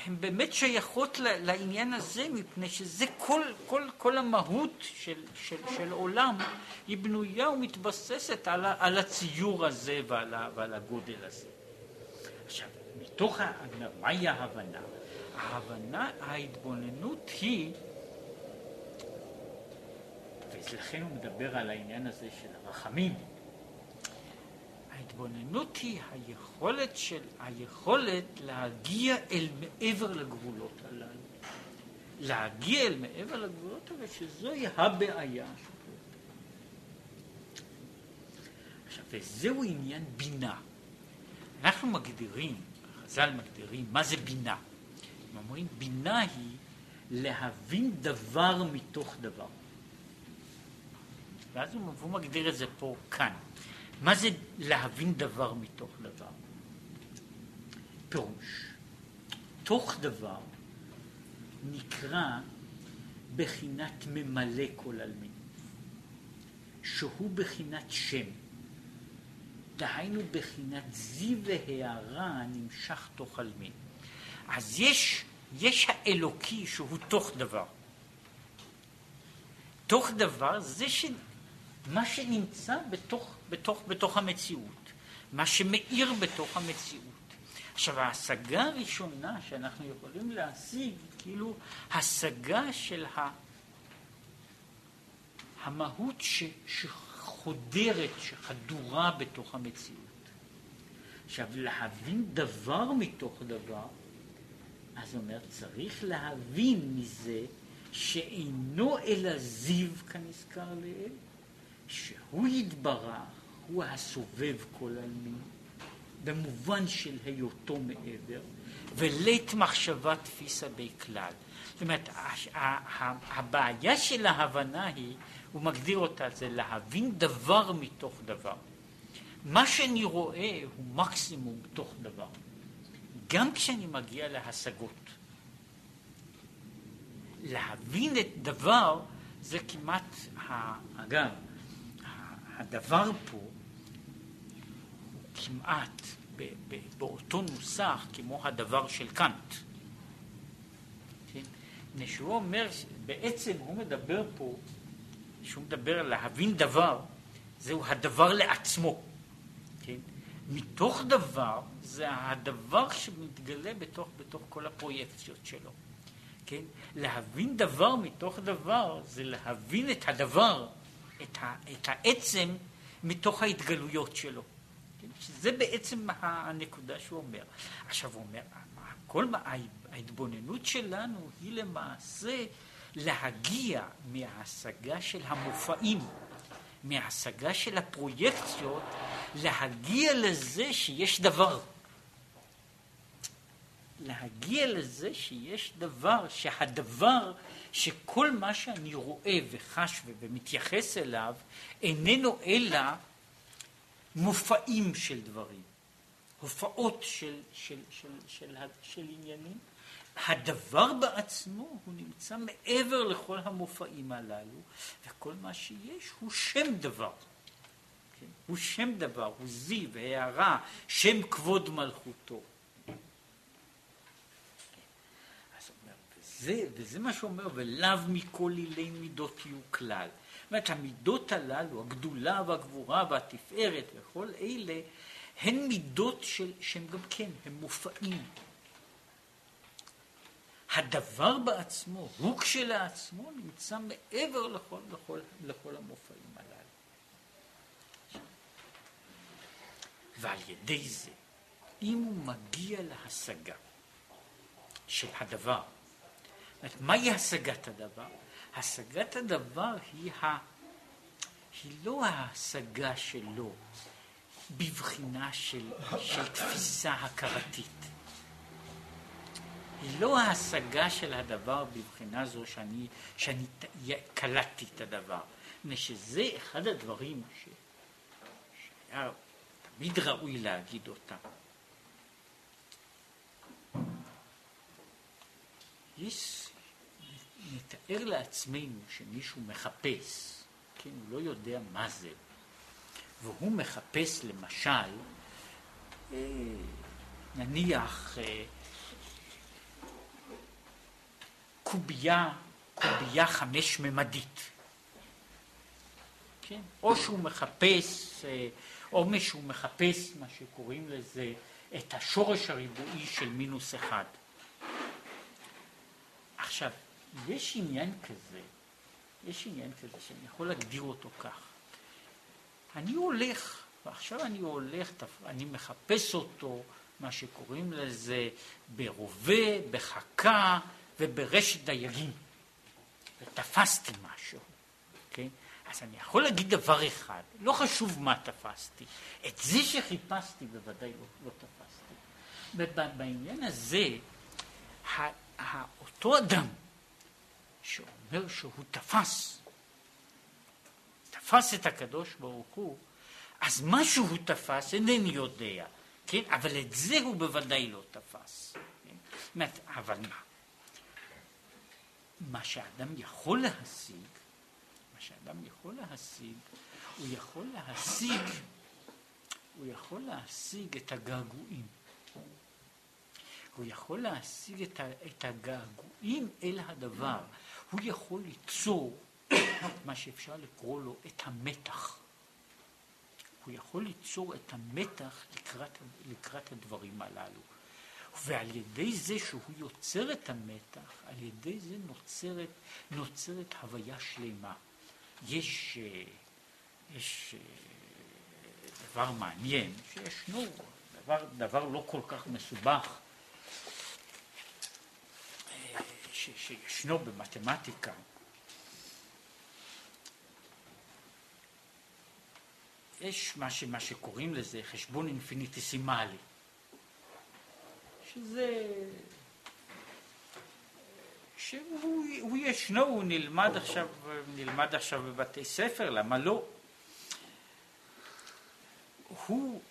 הן באמת שייכות לעניין הזה, מפני שזה כל, כל, כל המהות של, של, של עולם, היא בנויה ומתבססת על, על הציור הזה ועל, ועל הגודל הזה. עכשיו, מתוך, מהי ההבנה? ההבנה, ההתבוננות היא, ולכן הוא מדבר על העניין הזה של הרחמים, ההתבוננות היא היכולת של, היכולת להגיע אל מעבר לגבולות הללו. להגיע אל מעבר לגבולות האלה, שזוהי הבעיה. עכשיו, וזהו עניין בינה. אנחנו מגדירים, חז"ל מגדירים, מה זה בינה. הם אומרים, בינה היא להבין דבר מתוך דבר. ואז הוא מגדיר את זה פה כאן. מה זה להבין דבר מתוך דבר? פירוש. תוך דבר נקרא בחינת ממלא כל עלמין, שהוא בחינת שם. דהיינו בחינת זיו והערה הנמשך תוך עלמין. אז יש, יש האלוקי שהוא תוך דבר. תוך דבר זה ש... מה שנמצא בתוך, בתוך, בתוך המציאות, מה שמאיר בתוך המציאות. עכשיו, ההשגה הראשונה שאנחנו יכולים להשיג, כאילו השגה של ה... המהות ש... שחודרת, שחדורה בתוך המציאות. עכשיו, להבין דבר מתוך דבר, אז אומר, צריך להבין מזה שאינו אלא זיו כנזכר לעיל, שהוא יתברך, הוא הסובב כל עלמין, במובן של היותו מעבר, ולית מחשבה תפיסה בכלל. זאת אומרת, הבעיה של ההבנה היא, הוא מגדיר אותה, זה להבין דבר מתוך דבר. מה שאני רואה הוא מקסימום בתוך דבר. גם כשאני מגיע להשגות. להבין את דבר זה כמעט, אגב, הדבר פה כמעט באותו נוסח כמו הדבר של קאנט. כן? שהוא אומר, בעצם הוא מדבר פה, שהוא מדבר על להבין דבר, זהו הדבר לעצמו. כן? מתוך דבר, זה הדבר שמתגלה בתוך, בתוך כל הפרויקציות שלו. כן? להבין דבר מתוך דבר, זה להבין את הדבר, את, ה, את העצם, מתוך ההתגלויות שלו. שזה בעצם הנקודה שהוא אומר. עכשיו הוא אומר, כל ההתבוננות שלנו היא למעשה להגיע מההשגה של המופעים, מההשגה של הפרויקציות, להגיע לזה שיש דבר. להגיע לזה שיש דבר, שהדבר, שכל מה שאני רואה וחש ומתייחס אליו, איננו אלא מופעים של דברים, הופעות של, של, של, של, של, של עניינים. הדבר בעצמו הוא נמצא מעבר לכל המופעים הללו, וכל מה שיש הוא שם דבר. כן? הוא שם דבר, הוא זיו, הערה, שם כבוד מלכותו. זה, וזה מה שאומר, ולאו מכל עילי מידות יהיו כלל. זאת אומרת, המידות הללו, הגדולה והגבורה והתפארת וכל אלה, הן מידות של, שהן גם כן, הם מופעים. הדבר בעצמו, הוא כשלעצמו, נמצא מעבר לכל, לכל, לכל המופעים הללו. ועל ידי זה, אם הוא מגיע להשגה של הדבר, מהי השגת הדבר? השגת הדבר היא, ה... היא לא ההשגה שלו בבחינה של, של תפיסה הכרתית. היא לא ההשגה של הדבר בבחינה זו שאני, שאני קלטתי את הדבר. מפני שזה אחד הדברים ש, שהיה תמיד ראוי להגיד אותם. יש נתאר לעצמנו שמישהו מחפש, כן, הוא לא יודע מה זה, והוא מחפש למשל, אה, נניח אה, קובייה, קובייה חמש ממדית, כן? או שהוא מחפש, אה, או מישהו מחפש מה שקוראים לזה את השורש הריבועי של מינוס אחד. עכשיו, יש עניין כזה, יש עניין כזה שאני יכול להגדיר אותו כך. אני הולך, ועכשיו אני הולך, אני מחפש אותו, מה שקוראים לזה, ברובה, בחכה וברשת דייגים. ותפסתי משהו, כן? אז אני יכול להגיד דבר אחד, לא חשוב מה תפסתי, את זה שחיפשתי בוודאי לא, לא תפסתי. ובעניין הזה, אותו אדם שאומר שהוא תפס, תפס את הקדוש ברוך הוא, אז מה שהוא תפס אינני יודע, כן? אבל את זה הוא בוודאי לא תפס. כן? אבל מה? מה שאדם יכול להשיג, מה שאדם יכול להשיג, הוא יכול להשיג, הוא יכול להשיג את הגעגועים. הוא יכול להשיג את, הגעגועים אל הדבר. הוא יכול ליצור (coughs) מה שאפשר לקרוא לו את המתח. הוא יכול ליצור את המתח לקראת, לקראת הדברים הללו. ועל ידי זה שהוא יוצר את המתח, על ידי זה נוצרת, נוצרת הוויה שלמה. יש, אה, יש אה, דבר מעניין שישנו, דבר, דבר לא כל כך מסובך, ש, שישנו במתמטיקה, יש מה, ש, מה שקוראים לזה חשבון אינפיניטיסימלי, שזה, שהוא ישנו, הוא נלמד עכשיו, נלמד עכשיו בבתי ספר, למה לא? הוא,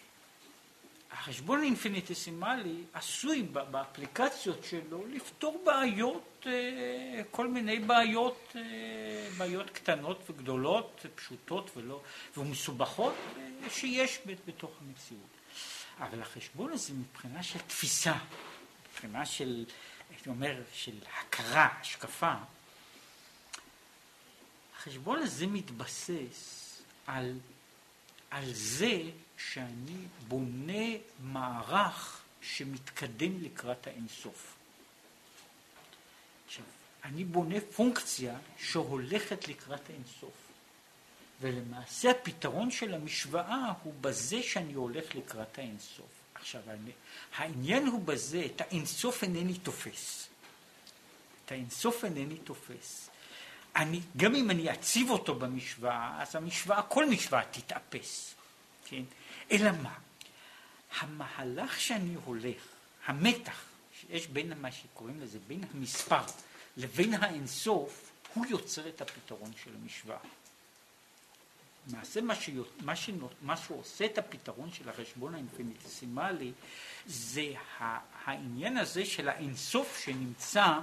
החשבון האינפיניטסימלי עשוי באפליקציות שלו לפתור בעיות, אה, כל מיני בעיות, אה, בעיות קטנות וגדולות, פשוטות ולא, ומסובכות אה, שיש בתוך המציאות. אבל החשבון הזה מבחינה של תפיסה, מבחינה של, הייתי אומר, של הכרה, השקפה, החשבון הזה מתבסס על, על זה שאני בונה מערך שמתקדם לקראת האינסוף. עכשיו, אני בונה פונקציה שהולכת לקראת האינסוף. ולמעשה הפתרון של המשוואה הוא בזה שאני הולך לקראת האינסוף. עכשיו, העניין הוא בזה, את האינסוף אינני תופס. את האינסוף אינני תופס. אני, גם אם אני אציב אותו במשוואה, אז המשוואה, כל משוואה תתאפס, כן? אלא מה? המהלך שאני הולך, המתח שיש בין מה שקוראים לזה, בין המספר לבין האינסוף, הוא יוצר את הפתרון של המשוואה. למעשה מה, מה, מה שעושה את הפתרון של החשבון האינפיניטסימלי זה העניין הזה של האינסוף שנמצא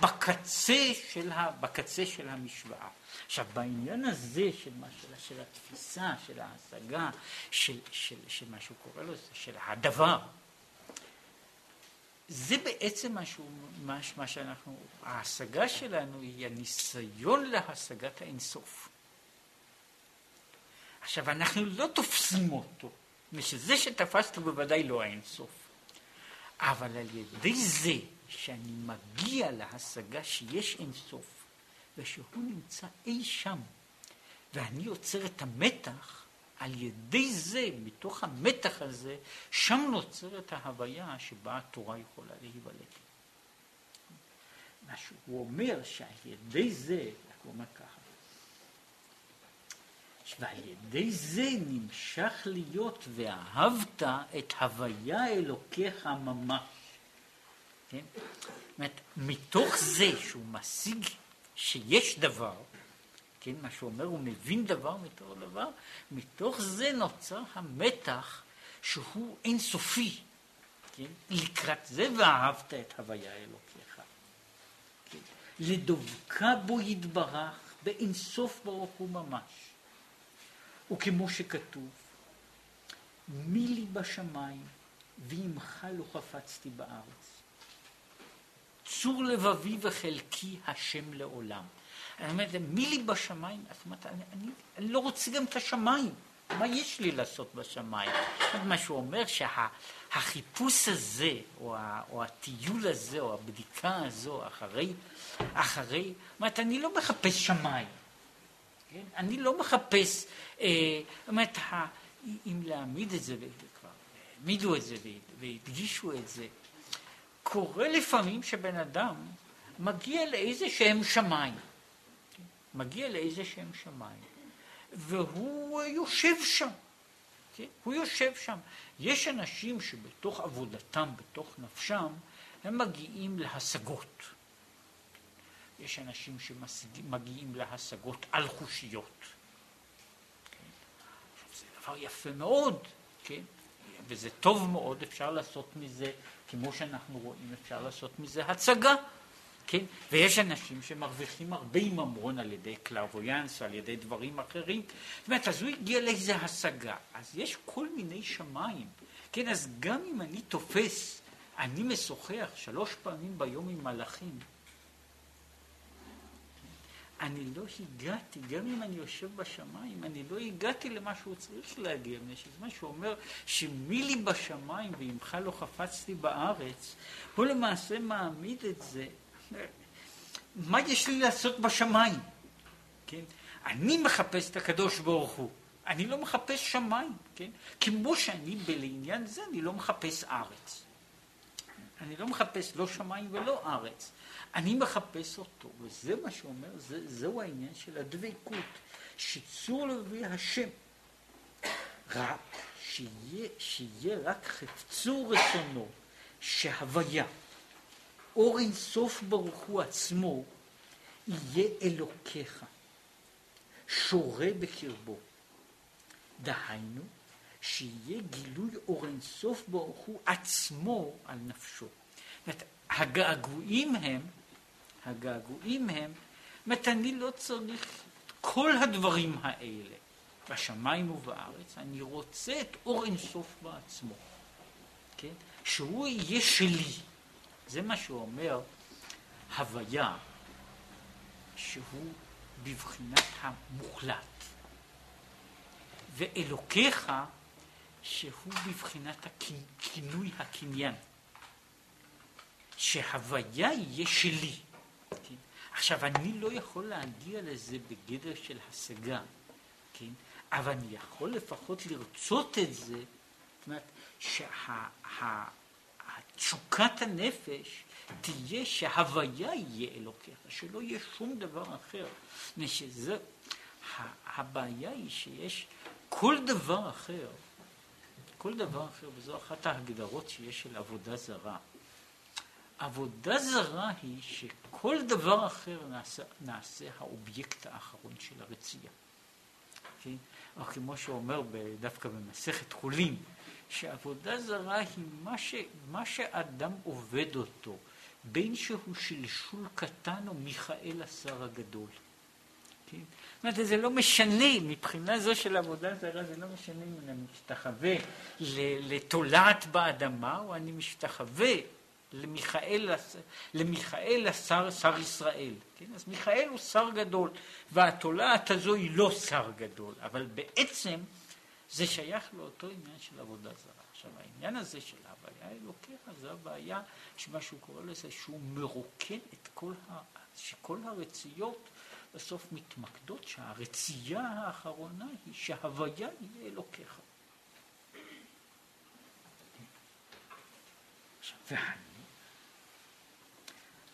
בקצה של, ה, בקצה של המשוואה. עכשיו בעניין הזה של, מה, של, של התפיסה, של ההשגה, של, של, של מה שהוא קורא לו, של הדבר, זה בעצם משהו, מה, מה שאנחנו, ההשגה שלנו היא הניסיון להשגת האינסוף. עכשיו, אנחנו לא תופסים אותו, ושזה שתפסת בוודאי לא האינסוף. אבל על ידי זה שאני מגיע להשגה שיש אינסוף, ושהוא נמצא אי שם, ואני יוצר את המתח, על ידי זה, מתוך המתח הזה, שם נוצרת ההוויה שבה התורה יכולה להיוולד. מה שהוא אומר שעל ידי זה, הוא אומר ככה, ועל ידי זה נמשך להיות ואהבת את הוויה אלוקיך ממש. כן? אומרת, מתוך זה שהוא משיג שיש דבר, כן, מה שהוא אומר, הוא מבין דבר מתוך דבר, מתוך זה נוצר המתח שהוא אינסופי, כן, לקראת זה ואהבת את הוויה אלוקיך. כן, לדבקה בו יתברך באינסוף ברוך הוא ממש. וכמו שכתוב, מי לי בשמיים ועמך לא חפצתי בארץ. צור לבבי וחלקי השם לעולם. אני אומרת, מי לי בשמיים? זאת אומרת, אני, אני, אני לא רוצה גם את השמיים. מה יש לי לעשות בשמיים? מה שהוא אומר שהחיפוש שה, הזה, או, ה, או הטיול הזה, או הבדיקה הזו, אחרי, אחרי, זאת אומרת, אני לא מחפש שמיים. כן? אני לא מחפש, אה, זאת אומרת, אם להעמיד את זה, וכבר העמידו את זה והדגישו את זה, קורה לפעמים שבן אדם מגיע לאיזה שהם שמיים? מגיע לאיזה שהם שמיים, והוא יושב שם, כן? הוא יושב שם. יש אנשים שבתוך עבודתם, בתוך נפשם, הם מגיעים להשגות. יש אנשים שמגיעים להשגות על חושיות. כן? זה דבר יפה מאוד, כן? וזה טוב מאוד, אפשר לעשות מזה, כמו שאנחנו רואים, אפשר לעשות מזה הצגה. כן? ויש אנשים שמרוויחים הרבה ממון על ידי קלרבויאנס, על ידי דברים אחרים. זאת אומרת, אז הוא הגיע לאיזו השגה. אז יש כל מיני שמיים. כן, אז גם אם אני תופס, אני משוחח שלוש פעמים ביום עם מלאכים, אני לא הגעתי, גם אם אני יושב בשמיים, אני לא הגעתי למה שהוא צריך להגיע, שזה מה שהוא אומר, שמי לי בשמיים ועמך לא חפצתי בארץ, הוא למעשה מעמיד את זה, מה יש לי לעשות בשמיים? כן? אני מחפש את הקדוש ברוך הוא, אני לא מחפש שמיים, כן? כמו שאני בעניין זה, אני לא מחפש ארץ. אני לא מחפש לא שמיים ולא ארץ. אני מחפש אותו, וזה מה שאומר, זה, זהו העניין של הדבקות, שצור לבבי השם, רק שיהיה, שיהיה רק חפצו רצונו, שהוויה, אור אינסוף ברוך הוא עצמו, יהיה אלוקיך, שורה בקרבו. דהיינו, שיהיה גילוי אור אינסוף ברוך הוא עצמו על נפשו. זאת הגעגועים הם, הגעגועים הם, זאת אני לא צריך כל הדברים האלה בשמיים ובארץ, אני רוצה את אור אינסוף בעצמו, כן? שהוא יהיה שלי. זה מה שהוא אומר, הוויה, שהוא בבחינת המוחלט. ואלוקיך, שהוא בבחינת כינוי הקניין. שהוויה יהיה שלי. כן? עכשיו, אני לא יכול להגיע לזה בגדר של השגה, כן? אבל אני יכול לפחות לרצות את זה, זאת אומרת, שתשוקת הנפש תהיה שהוויה יהיה אלוקיך, שלא יהיה שום דבר אחר. שזה, הבעיה היא שיש כל דבר אחר, כל דבר אחר, וזו אחת ההגדרות שיש של עבודה זרה. עבודה זרה היא שכל דבר אחר נעשה, נעשה האובייקט האחרון של הרצייה. כן? או כמו שאומר דווקא במסכת חולין, שעבודה זרה היא מה, ש, מה שאדם עובד אותו, בין שהוא שלשול קטן או מיכאל השר הגדול. כן? זאת אומרת, זה לא משנה, מבחינה זו של עבודה זרה, זה לא משנה אם אני משתחווה לתולעת באדמה, או אני משתחווה למיכאל, למיכאל השר, שר ישראל. כן? אז מיכאל הוא שר גדול, והתולעת הזו היא לא שר גדול, אבל בעצם זה שייך לאותו עניין של עבודה זרה. עכשיו, העניין הזה של ההוויה אלוקיך, זה הבעיה שמה שהוא קורא לזה, שהוא מרוקן את כל, ה... שכל הרציות בסוף מתמקדות, שהרצייה האחרונה היא שההוויה יהיה אלוקיך. והני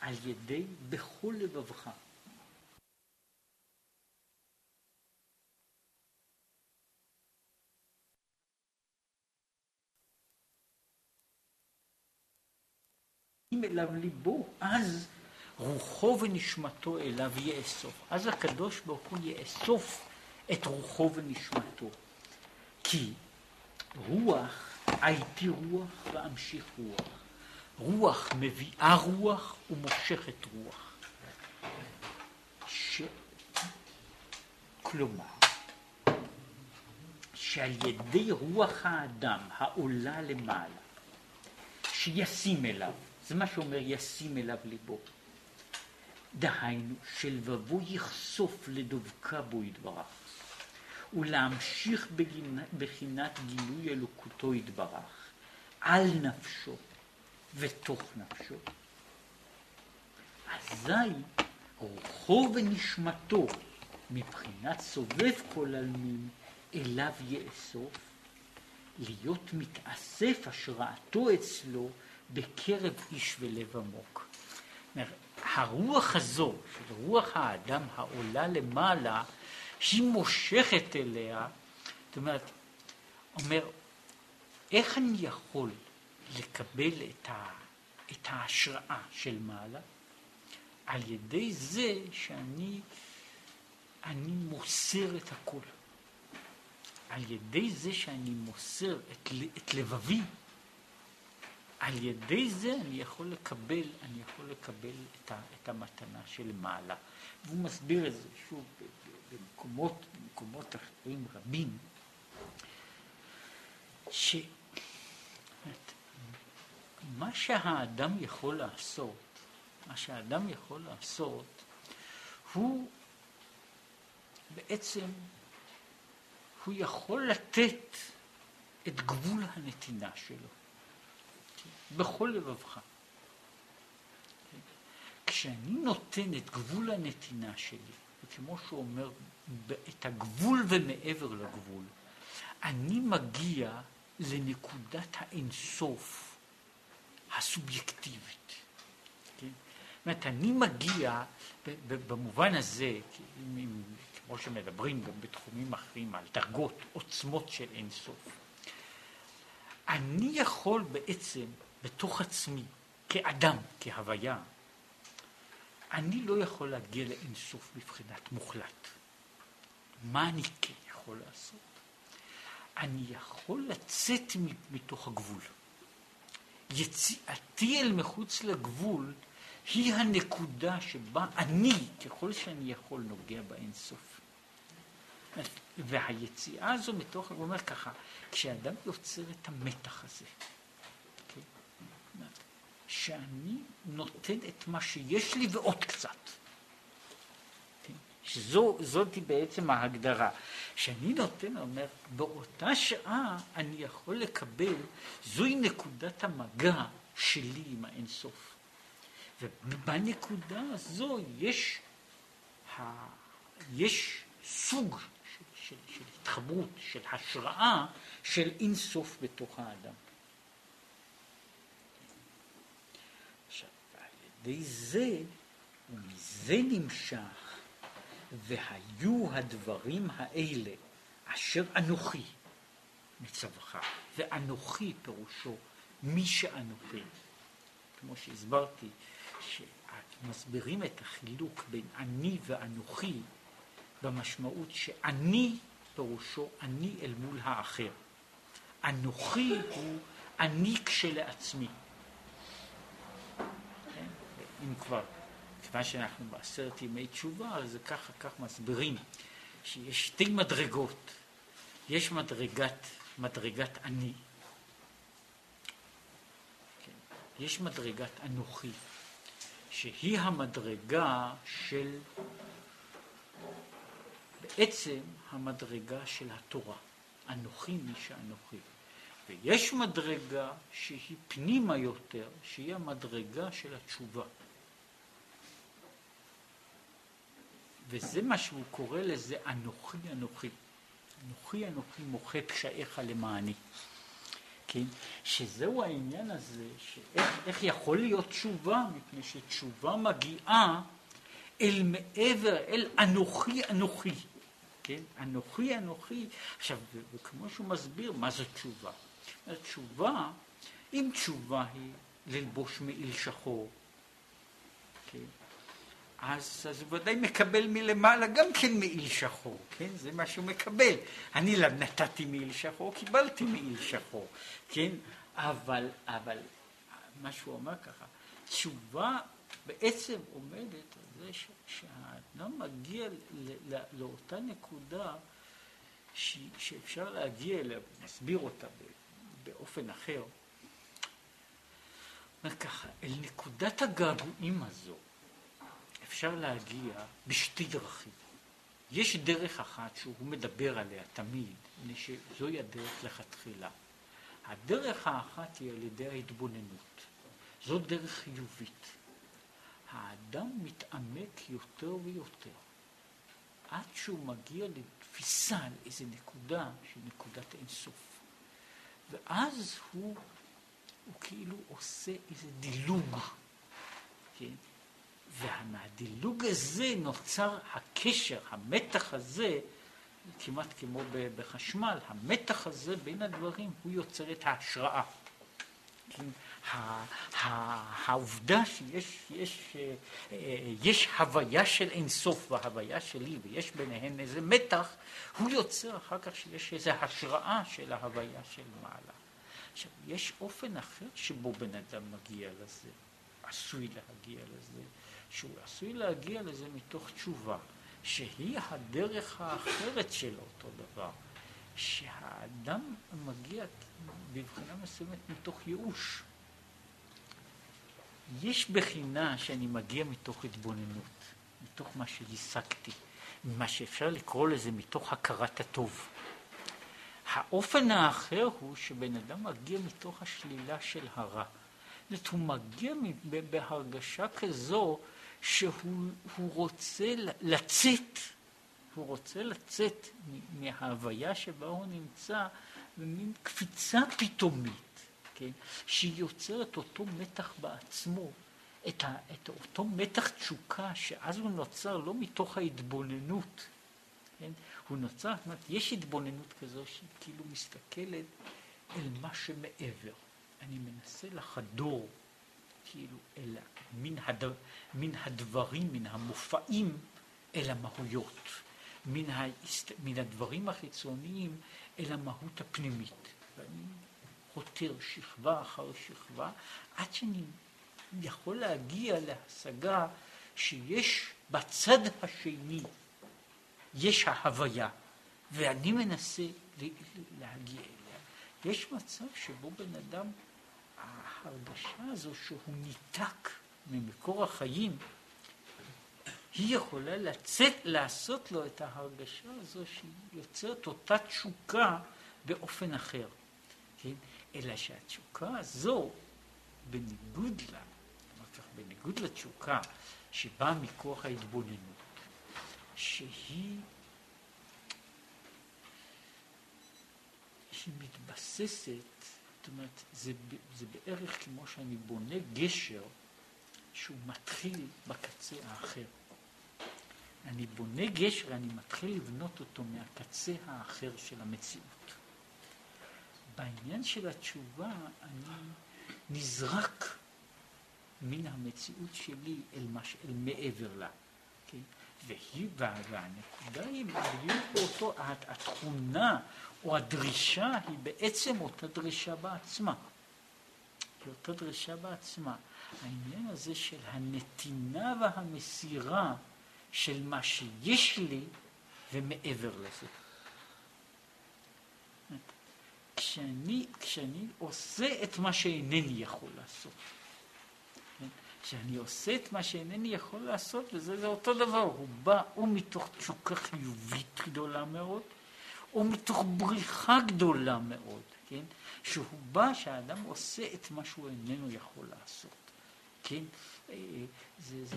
על ידי בכל לבבך. אם אליו ליבו, אז רוחו ונשמתו אליו יאסוף. אז הקדוש ברוך הוא יאסוף את רוחו ונשמתו. כי רוח, הייתי רוח ואמשיך רוח. רוח מביאה רוח ומושכת רוח. ש... כלומר, שעל ידי רוח האדם העולה למעלה, שישים אליו, זה מה שאומר ישים אליו ליבו. דהיינו, שלבבו יחשוף לדבקה בו יתברך, ולהמשיך בחינת גילוי אלוקותו יתברך, על נפשו, ותוך נפשו. אזי רוחו ונשמתו מבחינת סובב כל עלמין אליו יאסוף, להיות מתאסף השראתו אצלו בקרב איש ולב עמוק. הרוח הזו, של רוח האדם העולה למעלה, היא מושכת אליה, זאת אומרת, אומר, איך אני יכול לקבל את, ה, את ההשראה של מעלה על ידי זה שאני אני מוסר את הכל. על ידי זה שאני מוסר את, את לבבי, על ידי זה אני יכול לקבל, אני יכול לקבל את, ה, את המתנה של מעלה. והוא מסביר את זה שוב במקומות, במקומות אחרים רבים, ש... מה שהאדם יכול לעשות, מה שהאדם יכול לעשות, הוא בעצם, הוא יכול לתת את גבול הנתינה שלו, בכל לבבך. כשאני נותן את גבול הנתינה שלי, וכמו שהוא אומר, את הגבול ומעבר לגבול, אני מגיע לנקודת האינסוף הסובייקטיבית. כן? זאת אומרת, אני מגיע במובן הזה, כמו שמדברים גם בתחומים אחרים על דרגות, עוצמות של אינסוף. אני יכול בעצם בתוך עצמי, כאדם, כהוויה, אני לא יכול להגיע לאינסוף מבחינת מוחלט. מה אני כן יכול לעשות? אני יכול לצאת מתוך הגבול. יציאתי אל מחוץ לגבול היא הנקודה שבה אני, ככל שאני יכול, נוגע באינסוף. והיציאה הזו מתוך, הוא אומר ככה, כשאדם יוצר את המתח הזה, אוקיי? שאני נותן את מה שיש לי ועוד קצת. שזאת בעצם ההגדרה. שאני נותן, אומר, באותה שעה אני יכול לקבל, זוהי נקודת המגע שלי עם האינסוף. ובנקודה הזו יש, ה, יש סוג של, של, של התחברות, של השראה של אינסוף בתוך האדם. עכשיו, על ידי זה, ומזה נמשך, והיו הדברים האלה אשר אנוכי מצווך, ואנוכי פירושו מי שאנוכי. כמו שהסברתי, שמסבירים את החילוק בין אני ואנוכי במשמעות שאני פירושו אני אל מול האחר. אנוכי הוא אני כשלעצמי. כן? אם כבר, כיוון שאנחנו בעשרת ימי תשובה, אז זה ככה, כך מסבירים, שיש שתי מדרגות. יש מדרגת, מדרגת אני. כן. יש מדרגת אנוכי. שהיא המדרגה של, בעצם המדרגה של התורה. אנוכי מי שאנוכי. ויש מדרגה שהיא פנימה יותר, שהיא המדרגה של התשובה. וזה מה שהוא קורא לזה אנוכי אנוכי. אנוכי אנוכי מוחה פשעיך למעני. כן? שזהו העניין הזה, שאיך יכול להיות תשובה, מפני שתשובה מגיעה אל מעבר, אל אנוכי אנוכי. כן? אנוכי אנוכי. עכשיו, וכמו שהוא מסביר, מה זו תשובה? תשובה, אם תשובה היא ללבוש מעיל שחור, כן? אז, אז הוא ודאי מקבל מלמעלה גם כן מעיל שחור, כן? זה מה שהוא מקבל. אני נתתי מעיל שחור, קיבלתי מעיל שחור, כן? אבל, אבל, מה שהוא אומר ככה, תשובה בעצם עומדת על זה ש, שהאדם מגיע ל, ל, לאותה נקודה ש, שאפשר להגיע אליה, נסביר אותה באופן אחר. אומר ככה, אל נקודת הגעגועים הזו, אפשר להגיע בשתי דרכים. יש דרך אחת שהוא מדבר עליה תמיד, שזוהי הדרך לכתחילה. הדרך האחת היא על ידי ההתבוננות. זו דרך חיובית. האדם מתעמק יותר ויותר, עד שהוא מגיע לתפיסה על איזה נקודה שהיא נקודת אינסוף. ואז הוא, הוא כאילו עושה איזה דילוג, כן? ומהדילוג הזה נוצר הקשר, המתח הזה, כמעט כמו בחשמל, המתח הזה בין הדברים הוא יוצר את ההשראה. כן? העובדה שיש יש, אה, יש הוויה של אינסוף וההוויה שלי ויש ביניהן איזה מתח, הוא יוצר אחר כך שיש איזו השראה של ההוויה של מעלה. עכשיו, יש אופן אחר שבו בן אדם מגיע לזה, עשוי להגיע לזה, שהוא עשוי להגיע לזה מתוך תשובה, שהיא הדרך האחרת של אותו דבר, שהאדם מגיע בבחינה מסוימת מתוך ייאוש. יש בחינה שאני מגיע מתוך התבוננות, מתוך מה שהשגתי, מה שאפשר לקרוא לזה מתוך הכרת הטוב. האופן האחר הוא שבן אדם מגיע מתוך השלילה של הרע. זאת הוא מגיע בהרגשה כזו שהוא רוצה לצאת, הוא רוצה לצאת מההוויה שבה הוא נמצא במין קפיצה פתאומית, כן? שהיא יוצרת אותו מתח בעצמו, את, ה, את אותו מתח תשוקה שאז הוא נוצר לא מתוך ההתבוננות, כן? הוא נוצר, זאת אומרת, יש התבוננות כזו שהיא כאילו מסתכלת אל מה שמעבר. אני מנסה לחדור כאילו אל מן, הד... מן הדברים, מן המופעים, אל המהויות. מן, ההסת... מן הדברים החיצוניים אל המהות הפנימית. ואני חותר שכבה אחר שכבה, עד שאני יכול להגיע להשגה שיש בצד השני, יש ההוויה, ואני מנסה להגיע אליה. יש מצב שבו בן אדם, ההרגשה הזו שהוא ניתק ממקור החיים, היא יכולה לצאת, לעשות לו את ההרגשה הזו שהיא יוצרת אותה תשוקה באופן אחר. כן? אלא שהתשוקה הזו, בניגוד לה, בניגוד לתשוקה שבאה מכוח ההתבוננות, שהיא היא מתבססת, זאת אומרת, זה, זה בערך כמו שאני בונה גשר שהוא מתחיל בקצה האחר. אני בונה גשר, אני מתחיל לבנות אותו מהקצה האחר של המציאות. בעניין של התשובה, אני נזרק מן המציאות שלי אל, מש, אל מעבר לה. כן? והיא, והנקודה היא בדיוק באותו, התכונה או הדרישה היא בעצם אותה דרישה בעצמה. היא אותה דרישה בעצמה. העניין הזה של הנתינה והמסירה של מה שיש לי ומעבר לזה. כשאני, כשאני עושה את מה שאינני יכול לעשות? כשאני עושה את מה שאינני יכול לעשות, וזה זה אותו דבר, הוא בא או מתוך תשוקה חיובית גדולה מאוד, או מתוך בריחה גדולה מאוד, כן? שהוא בא, שהאדם עושה את מה שהוא איננו יכול לעשות, כן? אה, זה, זה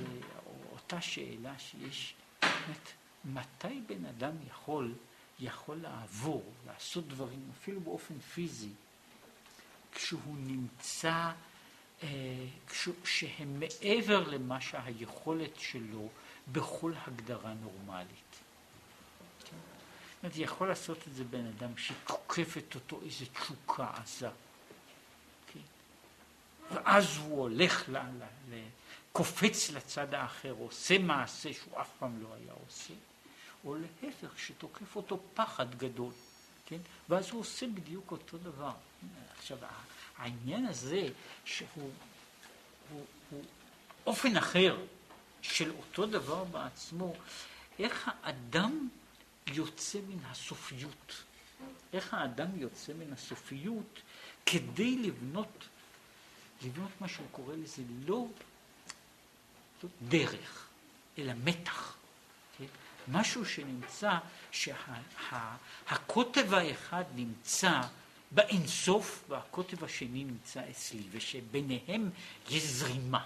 אותה שאלה שיש, באמת, מתי בן אדם יכול יכול לעבור, לעשות דברים, אפילו באופן פיזי, כשהוא נמצא, אה, כשהוא, שהם מעבר למה שהיכולת שלו בכל הגדרה נורמלית. זאת אומרת, יכול לעשות את זה בן אדם שתוקפת אותו איזו תשוקה עזה. כן? ואז הוא הולך, ל, ל, ל, קופץ לצד האחר, עושה מעשה שהוא אף פעם לא היה עושה. או להפך, שתוקף אותו פחד גדול, כן? ואז הוא עושה בדיוק אותו דבר. עכשיו, העניין הזה שהוא הוא, הוא אופן אחר של אותו דבר בעצמו, איך האדם יוצא מן הסופיות. איך האדם יוצא מן הסופיות כדי לבנות, לבנות מה שהוא קורא לזה לא, לא דרך, אלא מתח. משהו שנמצא, שהקוטב האחד נמצא באינסוף והקוטב השני נמצא אצלי, ושביניהם יש זרימה.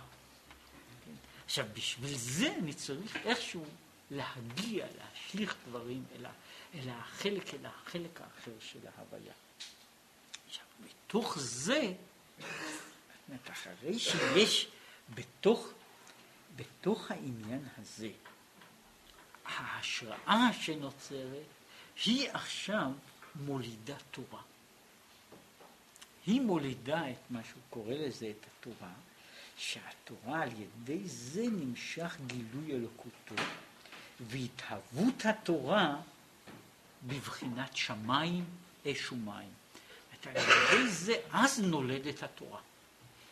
עכשיו, בשביל זה אני צריך איכשהו להגיע, להשליך דברים אל, אל החלק, אל החלק האחר של ההוויה. עכשיו, בתוך זה, אחרי שיש בתוך, בתוך העניין הזה, ההשראה שנוצרת היא עכשיו מולידה תורה. היא מולידה את מה שהוא קורא לזה, את התורה, שהתורה על ידי זה נמשך גילוי אלוקותו, והתהוות התורה בבחינת שמיים, אש ומים. על ידי זה אז נולדת התורה.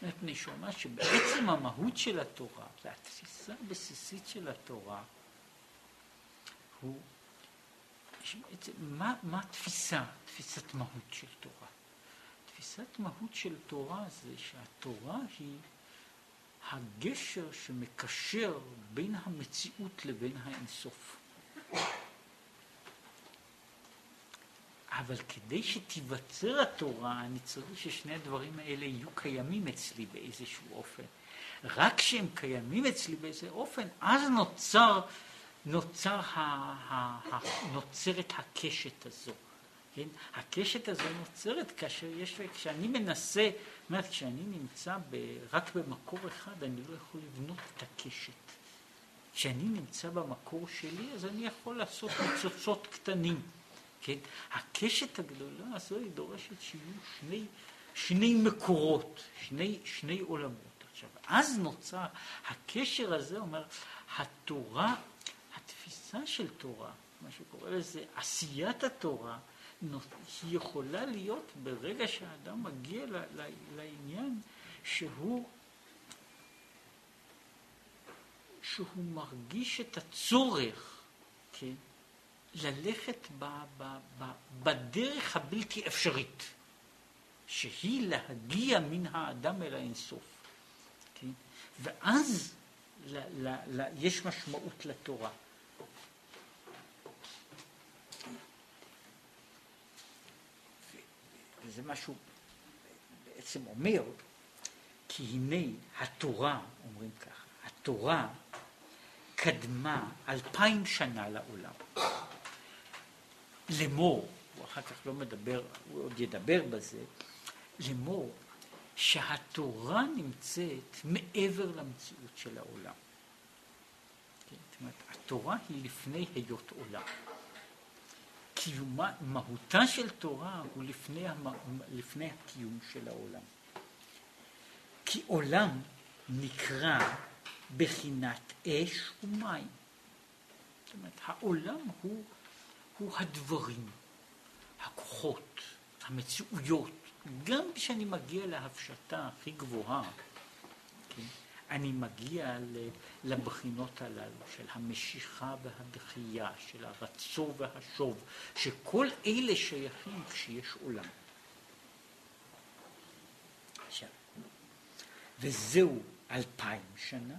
מפני שאומר שבעצם המהות של התורה, והתפיסה הבסיסית של התורה, הוא, מה, מה התפיסה, תפיסת מהות של תורה? תפיסת מהות של תורה זה שהתורה היא הגשר שמקשר בין המציאות לבין האינסוף. אבל כדי שתיווצר התורה, אני צריך ששני הדברים האלה יהיו קיימים אצלי באיזשהו אופן. רק כשהם קיימים אצלי באיזה אופן, אז נוצר נוצר ה, ה, ה, נוצרת הקשת הזו. כן? הקשת הזו נוצרת כאשר יש, כשאני מנסה, אומרת, כשאני נמצא ב, רק במקור אחד, אני לא יכול לבנות את הקשת. כשאני נמצא במקור שלי, אז אני יכול לעשות ניצוצות קטנים. כן? הקשת הגדולה הזו היא דורשת שיהיו שני, שני מקורות, שני, שני עולמות. עכשיו, אז נוצר, הקשר הזה אומר, התורה התפיסה של תורה מה שקורא לזה, עשיית התורה, יכולה להיות ברגע שהאדם מגיע לעניין שהוא שהוא מרגיש את הצורך, כן, ללכת ב, ב, ב, בדרך הבלתי אפשרית, שהיא להגיע מן האדם אל האינסוף. כן? ואז ל, ל, ל, יש משמעות לתורה. וזה משהו בעצם אומר, כי הנה התורה, אומרים ככה, התורה קדמה אלפיים שנה לעולם. לאמור, הוא אחר כך לא מדבר, הוא עוד ידבר בזה, לאמור שהתורה נמצאת מעבר למציאות של העולם. כן, זאת אומרת, התורה היא לפני היות עולם. קיומה, מהותה של תורה הוא לפני, לפני הקיום של העולם. כי עולם נקרא בחינת אש ומים. זאת אומרת, העולם הוא, הוא הדברים, הכוחות, המציאויות. גם כשאני מגיע להפשטה הכי גבוהה, אני מגיע לבחינות הללו של המשיכה והדחייה, של הרצו והשוב, שכל אלה שייכים כשיש עולם. עכשיו, וזהו אלפיים שנה,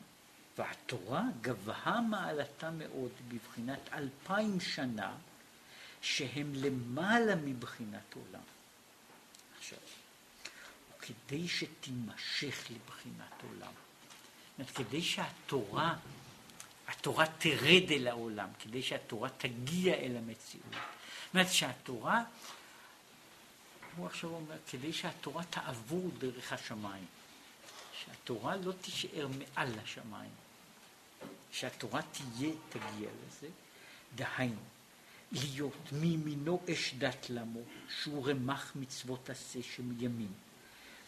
והתורה גבהה מעלתה מאוד בבחינת אלפיים שנה, שהם למעלה מבחינת עולם. עכשיו, כדי שתימשך לבחינת עולם, אומרת, כדי שהתורה, התורה תרד אל העולם, כדי שהתורה תגיע אל המציאות. זאת אומרת שהתורה, הוא עכשיו אומר, כדי שהתורה תעבור דרך השמיים. שהתורה לא תישאר מעל השמיים, שהתורה תהיה, תגיע לזה, דהיינו, להיות מימינו אש דת למו, שהוא רמח מצוות עשה שמימין,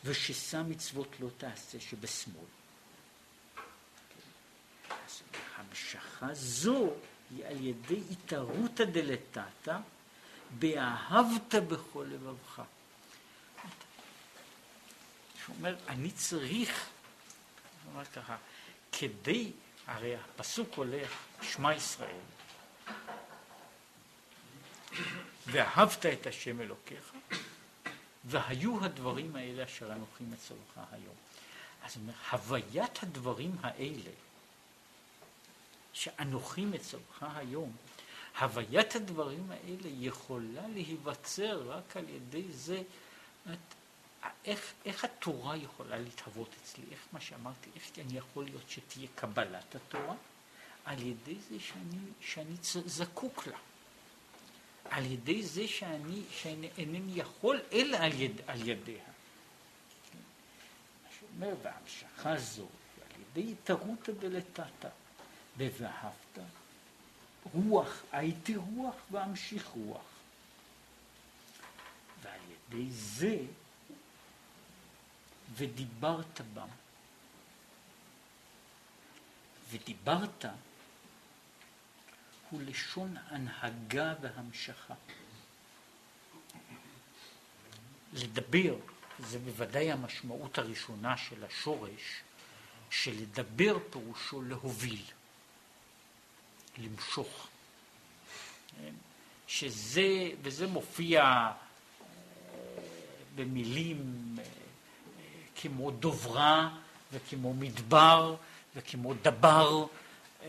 וששא מצוות לא תעשה שבשמאל. אז המשכה זו היא על ידי התערותא דלתתא, באהבת בכל לבבך. שהוא אומר, אני צריך, הוא אומר ככה, כדי, הרי הפסוק הולך, שמע ישראל, ואהבת את השם אלוקיך, והיו הדברים האלה אשר אנוכי מצורך היום. אז אומר, הוויית הדברים האלה, שאנוכי מצורך היום, הוויית הדברים האלה יכולה להיווצר רק על ידי זה, איך, איך התורה יכולה להתהוות אצלי? איך מה שאמרתי, איך אני יכול להיות שתהיה קבלת התורה? על ידי זה שאני, שאני זקוק לה. על ידי זה שאני, שאני אינני יכול אלא על, יד, על ידיה. מה שאומר, והמשכה זו, על ידי התערותא דלתתא, ב"ואהבת", רוח, הייתי רוח ואמשיך רוח. ועל ידי זה ודיברת בם. ודיברת הוא לשון הנהגה והמשכה. לדבר זה בוודאי המשמעות הראשונה של השורש, שלדבר פירושו להוביל, למשוך. שזה, וזה מופיע אה, במילים אה, כמו דוברה וכמו מדבר וכמו דבר, אה,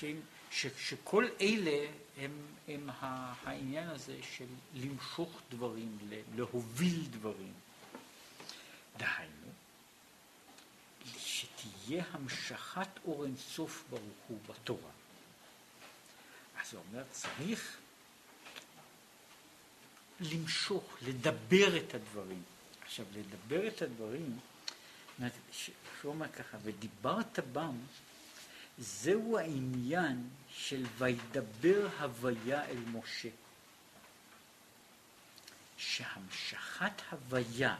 כן, ש, שכל אלה הם, הם העניין הזה של למשוך דברים, להוביל דברים. דהיינו, שתהיה המשכת אור אינסוף ברוך הוא בתורה. הוא אומר, צריך למשוך, לדבר את הדברים. עכשיו, לדבר את הדברים, שהוא אומר ככה, ודיברת בם, זהו העניין של וידבר הוויה אל משה. שהמשכת הוויה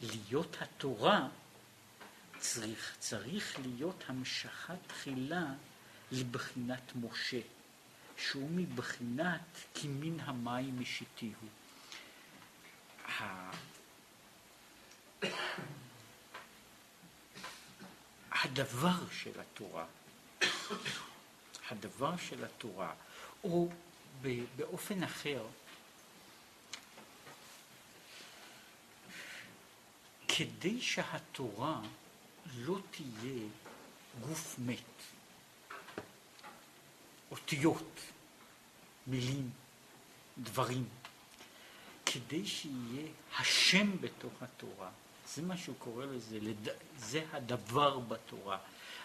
להיות התורה צריך, צריך להיות המשכת תחילה לבחינת משה. שהוא מבחינת כי מן המים משיתיהו. הדבר של התורה, הדבר של התורה, או באופן אחר, כדי שהתורה לא תהיה גוף מת, אותיות, מילים, דברים, כדי שיהיה השם בתוך התורה, זה מה שהוא קורא לזה, זה הדבר בתורה.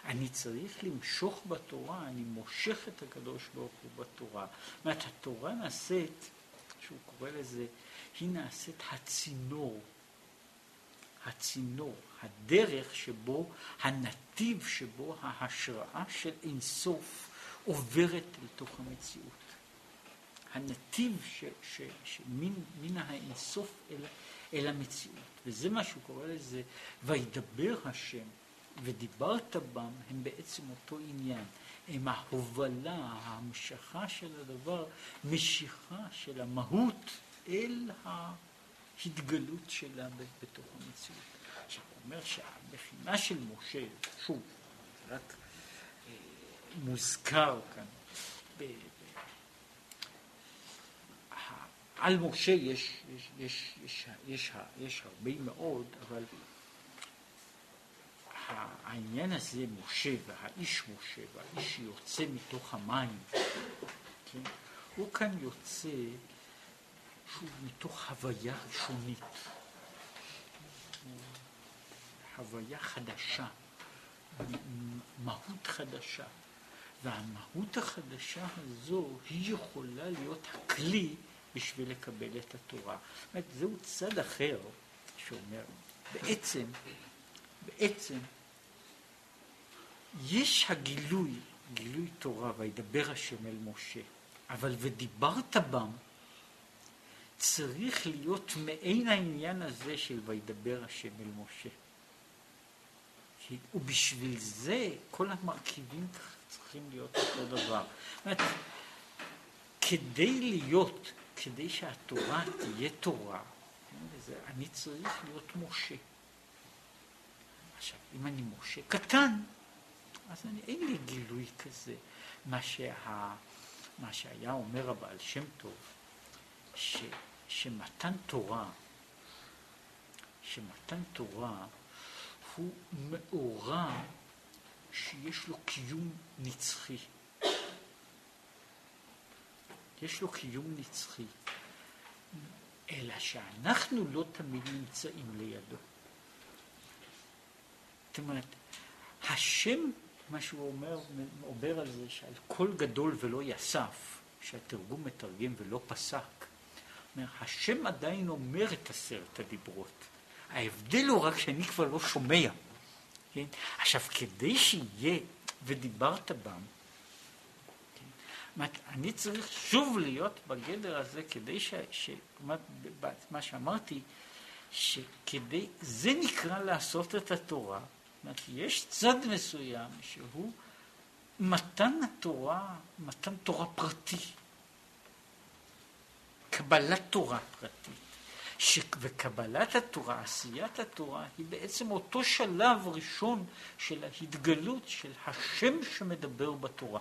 אני צריך למשוך בתורה, אני מושך את הקדוש ברוך הוא בתורה. זאת אומרת, התורה נעשית, שהוא קורא לזה, היא נעשית הצינור, הצינור, הדרך שבו, הנתיב שבו ההשראה של אינסוף עוברת לתוך המציאות. הנתיב ש, ש, ש, מן, מן האינסוף אל, אל המציאות. וזה מה שהוא קורא לזה, וידבר השם ודיברת בם, הם בעצם אותו עניין. הם ההובלה, ההמשכה של הדבר, משיכה של המהות אל ההתגלות שלה בתוך המציאות. עכשיו, הוא אומר שהמכינה של משה, שוב, רק מוזכר כאן, ב, על משה יש, יש, יש, יש, יש, יש הרבה מאוד, אבל העניין הזה, משה והאיש משה והאיש שיוצא מתוך המים, כן? הוא כאן יוצא שוב מתוך הוויה ראשונית, הוויה חדשה, מהות חדשה. והמהות החדשה הזו היא יכולה להיות הכלי בשביל לקבל את התורה. זאת אומרת, זהו צד אחר שאומר, בעצם, בעצם, יש הגילוי, גילוי תורה, וידבר השם אל משה, אבל ודיברת בם, צריך להיות מעין העניין הזה של וידבר השם אל משה. ובשביל זה כל המרכיבים צריכים להיות אותו דבר. זאת אומרת, כדי להיות כדי שהתורה תהיה תורה, כן, אני צריך להיות משה. עכשיו, אם אני משה קטן, אז אני, אין לי גילוי כזה. מה, שה, מה שהיה אומר הבעל שם טוב, ש, שמתן תורה, שמתן תורה הוא מאורע שיש לו קיום נצחי. יש לו קיום נצחי, אלא שאנחנו לא תמיד נמצאים לידו. זאת אומרת, השם, מה שהוא אומר, אומר על זה שעל כל גדול ולא יסף, שהתרגום מתרגם ולא פסק, אומר, השם עדיין אומר את עשרת הדיברות. ההבדל הוא רק שאני כבר לא שומע. כן? עכשיו, כדי שיהיה ודיברת בם, אני צריך שוב להיות בגדר הזה כדי ש... ש מה שאמרתי, שכדי, זה נקרא לעשות את התורה. אומרת, יש צד מסוים שהוא מתן התורה, מתן תורה פרטי. קבלת תורה פרטית. ש... וקבלת התורה, עשיית התורה, היא בעצם אותו שלב ראשון של ההתגלות של השם שמדבר בתורה.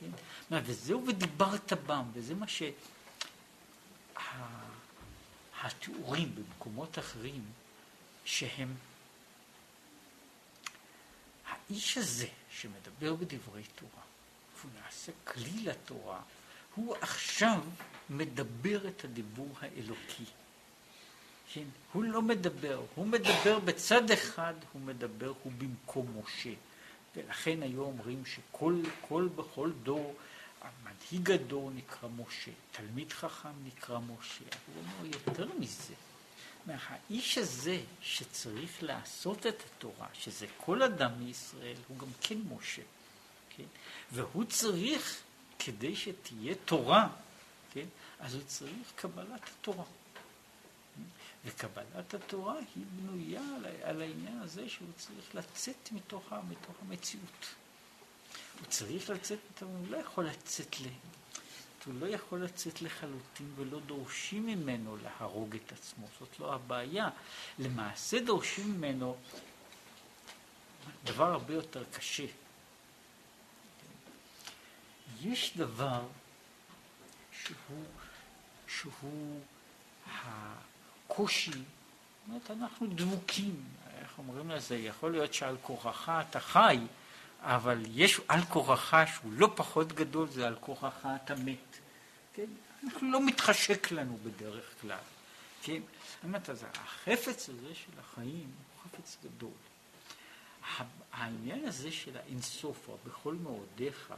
כן? וזהו ודיברת בם, וזה מה שהתיאורים במקומות אחרים, שהם האיש הזה שמדבר בדברי תורה, והוא נעשה כלי לתורה, הוא עכשיו מדבר את הדיבור האלוקי. כן? הוא לא מדבר, הוא מדבר בצד אחד, הוא מדבר, הוא במקום משה. ולכן היו אומרים שכל בכל דור, המנהיג הדור נקרא משה, תלמיד חכם נקרא משה. הוא אומר יותר מזה. האיש הזה שצריך לעשות את התורה, שזה כל אדם מישראל, הוא גם כן משה. כן? והוא צריך, כדי שתהיה תורה, כן? אז הוא צריך קבלת התורה. וקבלת התורה היא בנויה על, על העניין הזה שהוא צריך לצאת מתוך, מתוך המציאות. הוא צריך לצאת, הוא לא יכול לצאת ל... הוא לא יכול לצאת לחלוטין ולא דורשים ממנו להרוג את עצמו, זאת לא הבעיה. למעשה דורשים ממנו דבר הרבה יותר קשה. יש דבר שהוא, שהוא הקושי, זאת אומרת, אנחנו דבוקים, איך אומרים לזה, יכול להיות שעל כורחך אתה חי, אבל יש על כורחך שהוא לא פחות גדול, זה על כורחך אתה מת. כן? אנחנו לא מתחשק לנו בדרך כלל. כן? זאת אז החפץ הזה של החיים הוא חפץ גדול. העניין הזה של האינסוף, בכל מאודיך,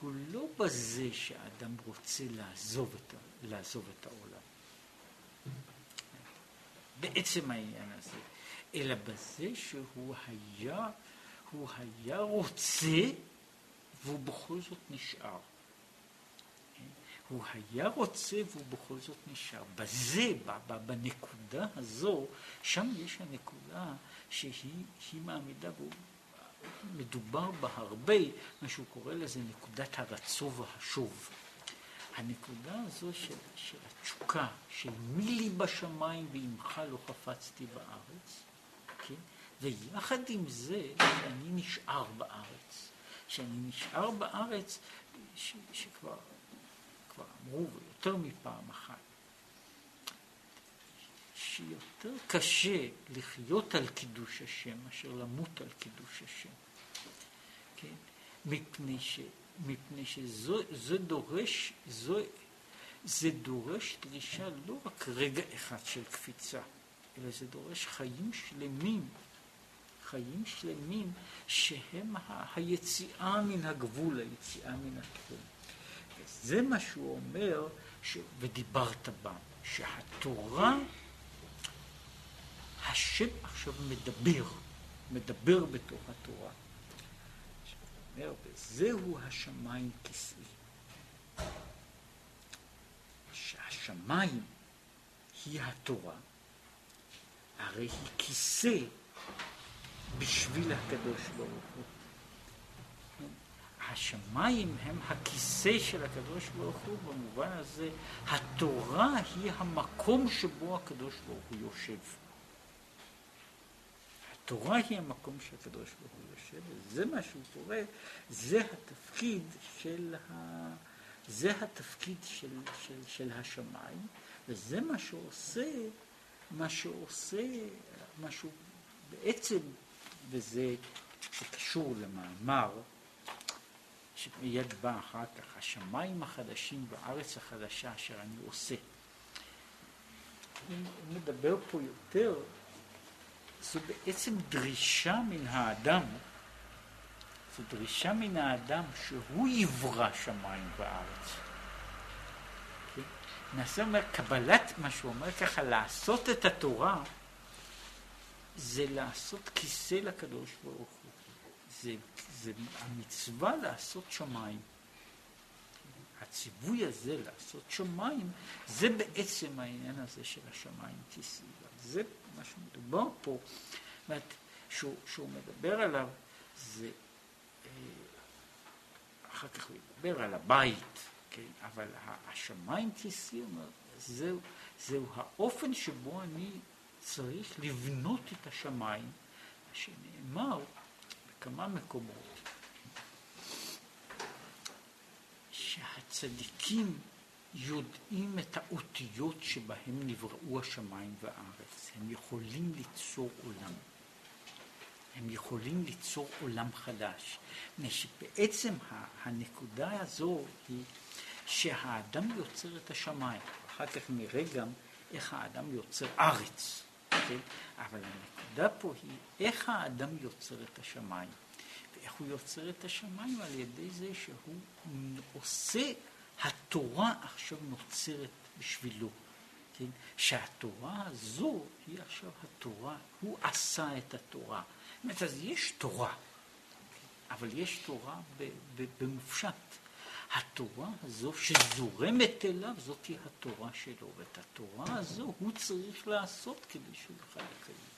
הוא לא בזה שאדם רוצה לעזוב את, לעזוב את העולם. בעצם העניין הזה, אלא בזה שהוא היה, הוא היה רוצה והוא בכל זאת נשאר. הוא היה רוצה והוא בכל זאת נשאר. בזה, בנקודה הזו, שם יש הנקודה שהיא מעמידה, והוא מדובר בה הרבה, מה שהוא קורא לזה נקודת הרצו והשוב. הנקודה הזו של, של התשוקה, של מי לי בשמיים ועמך לא חפצתי בארץ, כן? ויחד עם זה שאני נשאר בארץ. שאני נשאר בארץ, ש, שכבר כבר אמרו יותר מפעם אחת, שיותר קשה לחיות על קידוש השם מאשר למות על קידוש השם. כן? מפני, ש, מפני שזה דורש, זו, זה דורש דרישה לא רק רגע אחד של קפיצה, אלא זה דורש חיים שלמים, חיים שלמים שהם ה, היציאה מן הגבול, היציאה מן התחום. זה מה שהוא אומר, ש... ודיברת בה, שהתורה, השם עכשיו מדבר, מדבר בתוך התורה. אומר, וזהו השמיים כסאי. שהשמיים היא התורה, הרי היא כיסא בשביל הקדוש ברוך הוא. השמיים הם הכיסא של הקדוש ברוך הוא, במובן הזה התורה היא המקום שבו הקדוש ברוך הוא יושב. התורה היא המקום שהקדוש ברוך הוא יושב, וזה מה שהוא קורא, זה התפקיד של, ה... זה התפקיד של, של, של השמיים, וזה מה שעושה, מה שעושה, מה שהוא בעצם, וזה קשור למאמר, שמיד בא אחר כך, השמיים החדשים והארץ החדשה אשר אני עושה. אם נדבר פה יותר, זו בעצם דרישה מן האדם, זו דרישה מן האדם שהוא יברא שמיים וארץ. כן? נעשה אומר, קבלת, מה שהוא אומר ככה, לעשות את התורה, זה לעשות כיסא לקדוש ברוך הוא. זה, זה המצווה לעשות שמיים. הציווי הזה לעשות שמיים, זה בעצם העניין הזה של השמיים כסביבה. זה מה שמדובר פה, זאת שהוא, שהוא מדבר עליו, זה, אה, אחר כך הוא ידבר על הבית, כן, אבל השמיים כסביבה, זהו, זהו האופן שבו אני צריך לבנות את השמיים, מה שנאמר בכמה מקומות, שהצדיקים יודעים את האותיות שבהם נבראו השמיים והארץ. הם יכולים ליצור עולם. הם יכולים ליצור עולם חדש. מפני שבעצם הנקודה הזו היא שהאדם יוצר את השמיים. אחר כך נראה גם איך האדם יוצר ארץ. כן? אבל הנקודה פה היא איך האדם יוצר את השמיים. ואיך הוא יוצר את השמיים? על ידי זה שהוא עושה, התורה עכשיו נוצרת בשבילו. כן? שהתורה הזו היא עכשיו התורה, הוא עשה את התורה. זאת אומרת, אז יש תורה, אבל יש תורה במופשט. התורה הזו שזורמת אליו, זאת היא התורה שלו, ואת התורה הזו הוא צריך לעשות כדי שהוא יוכל לקיים.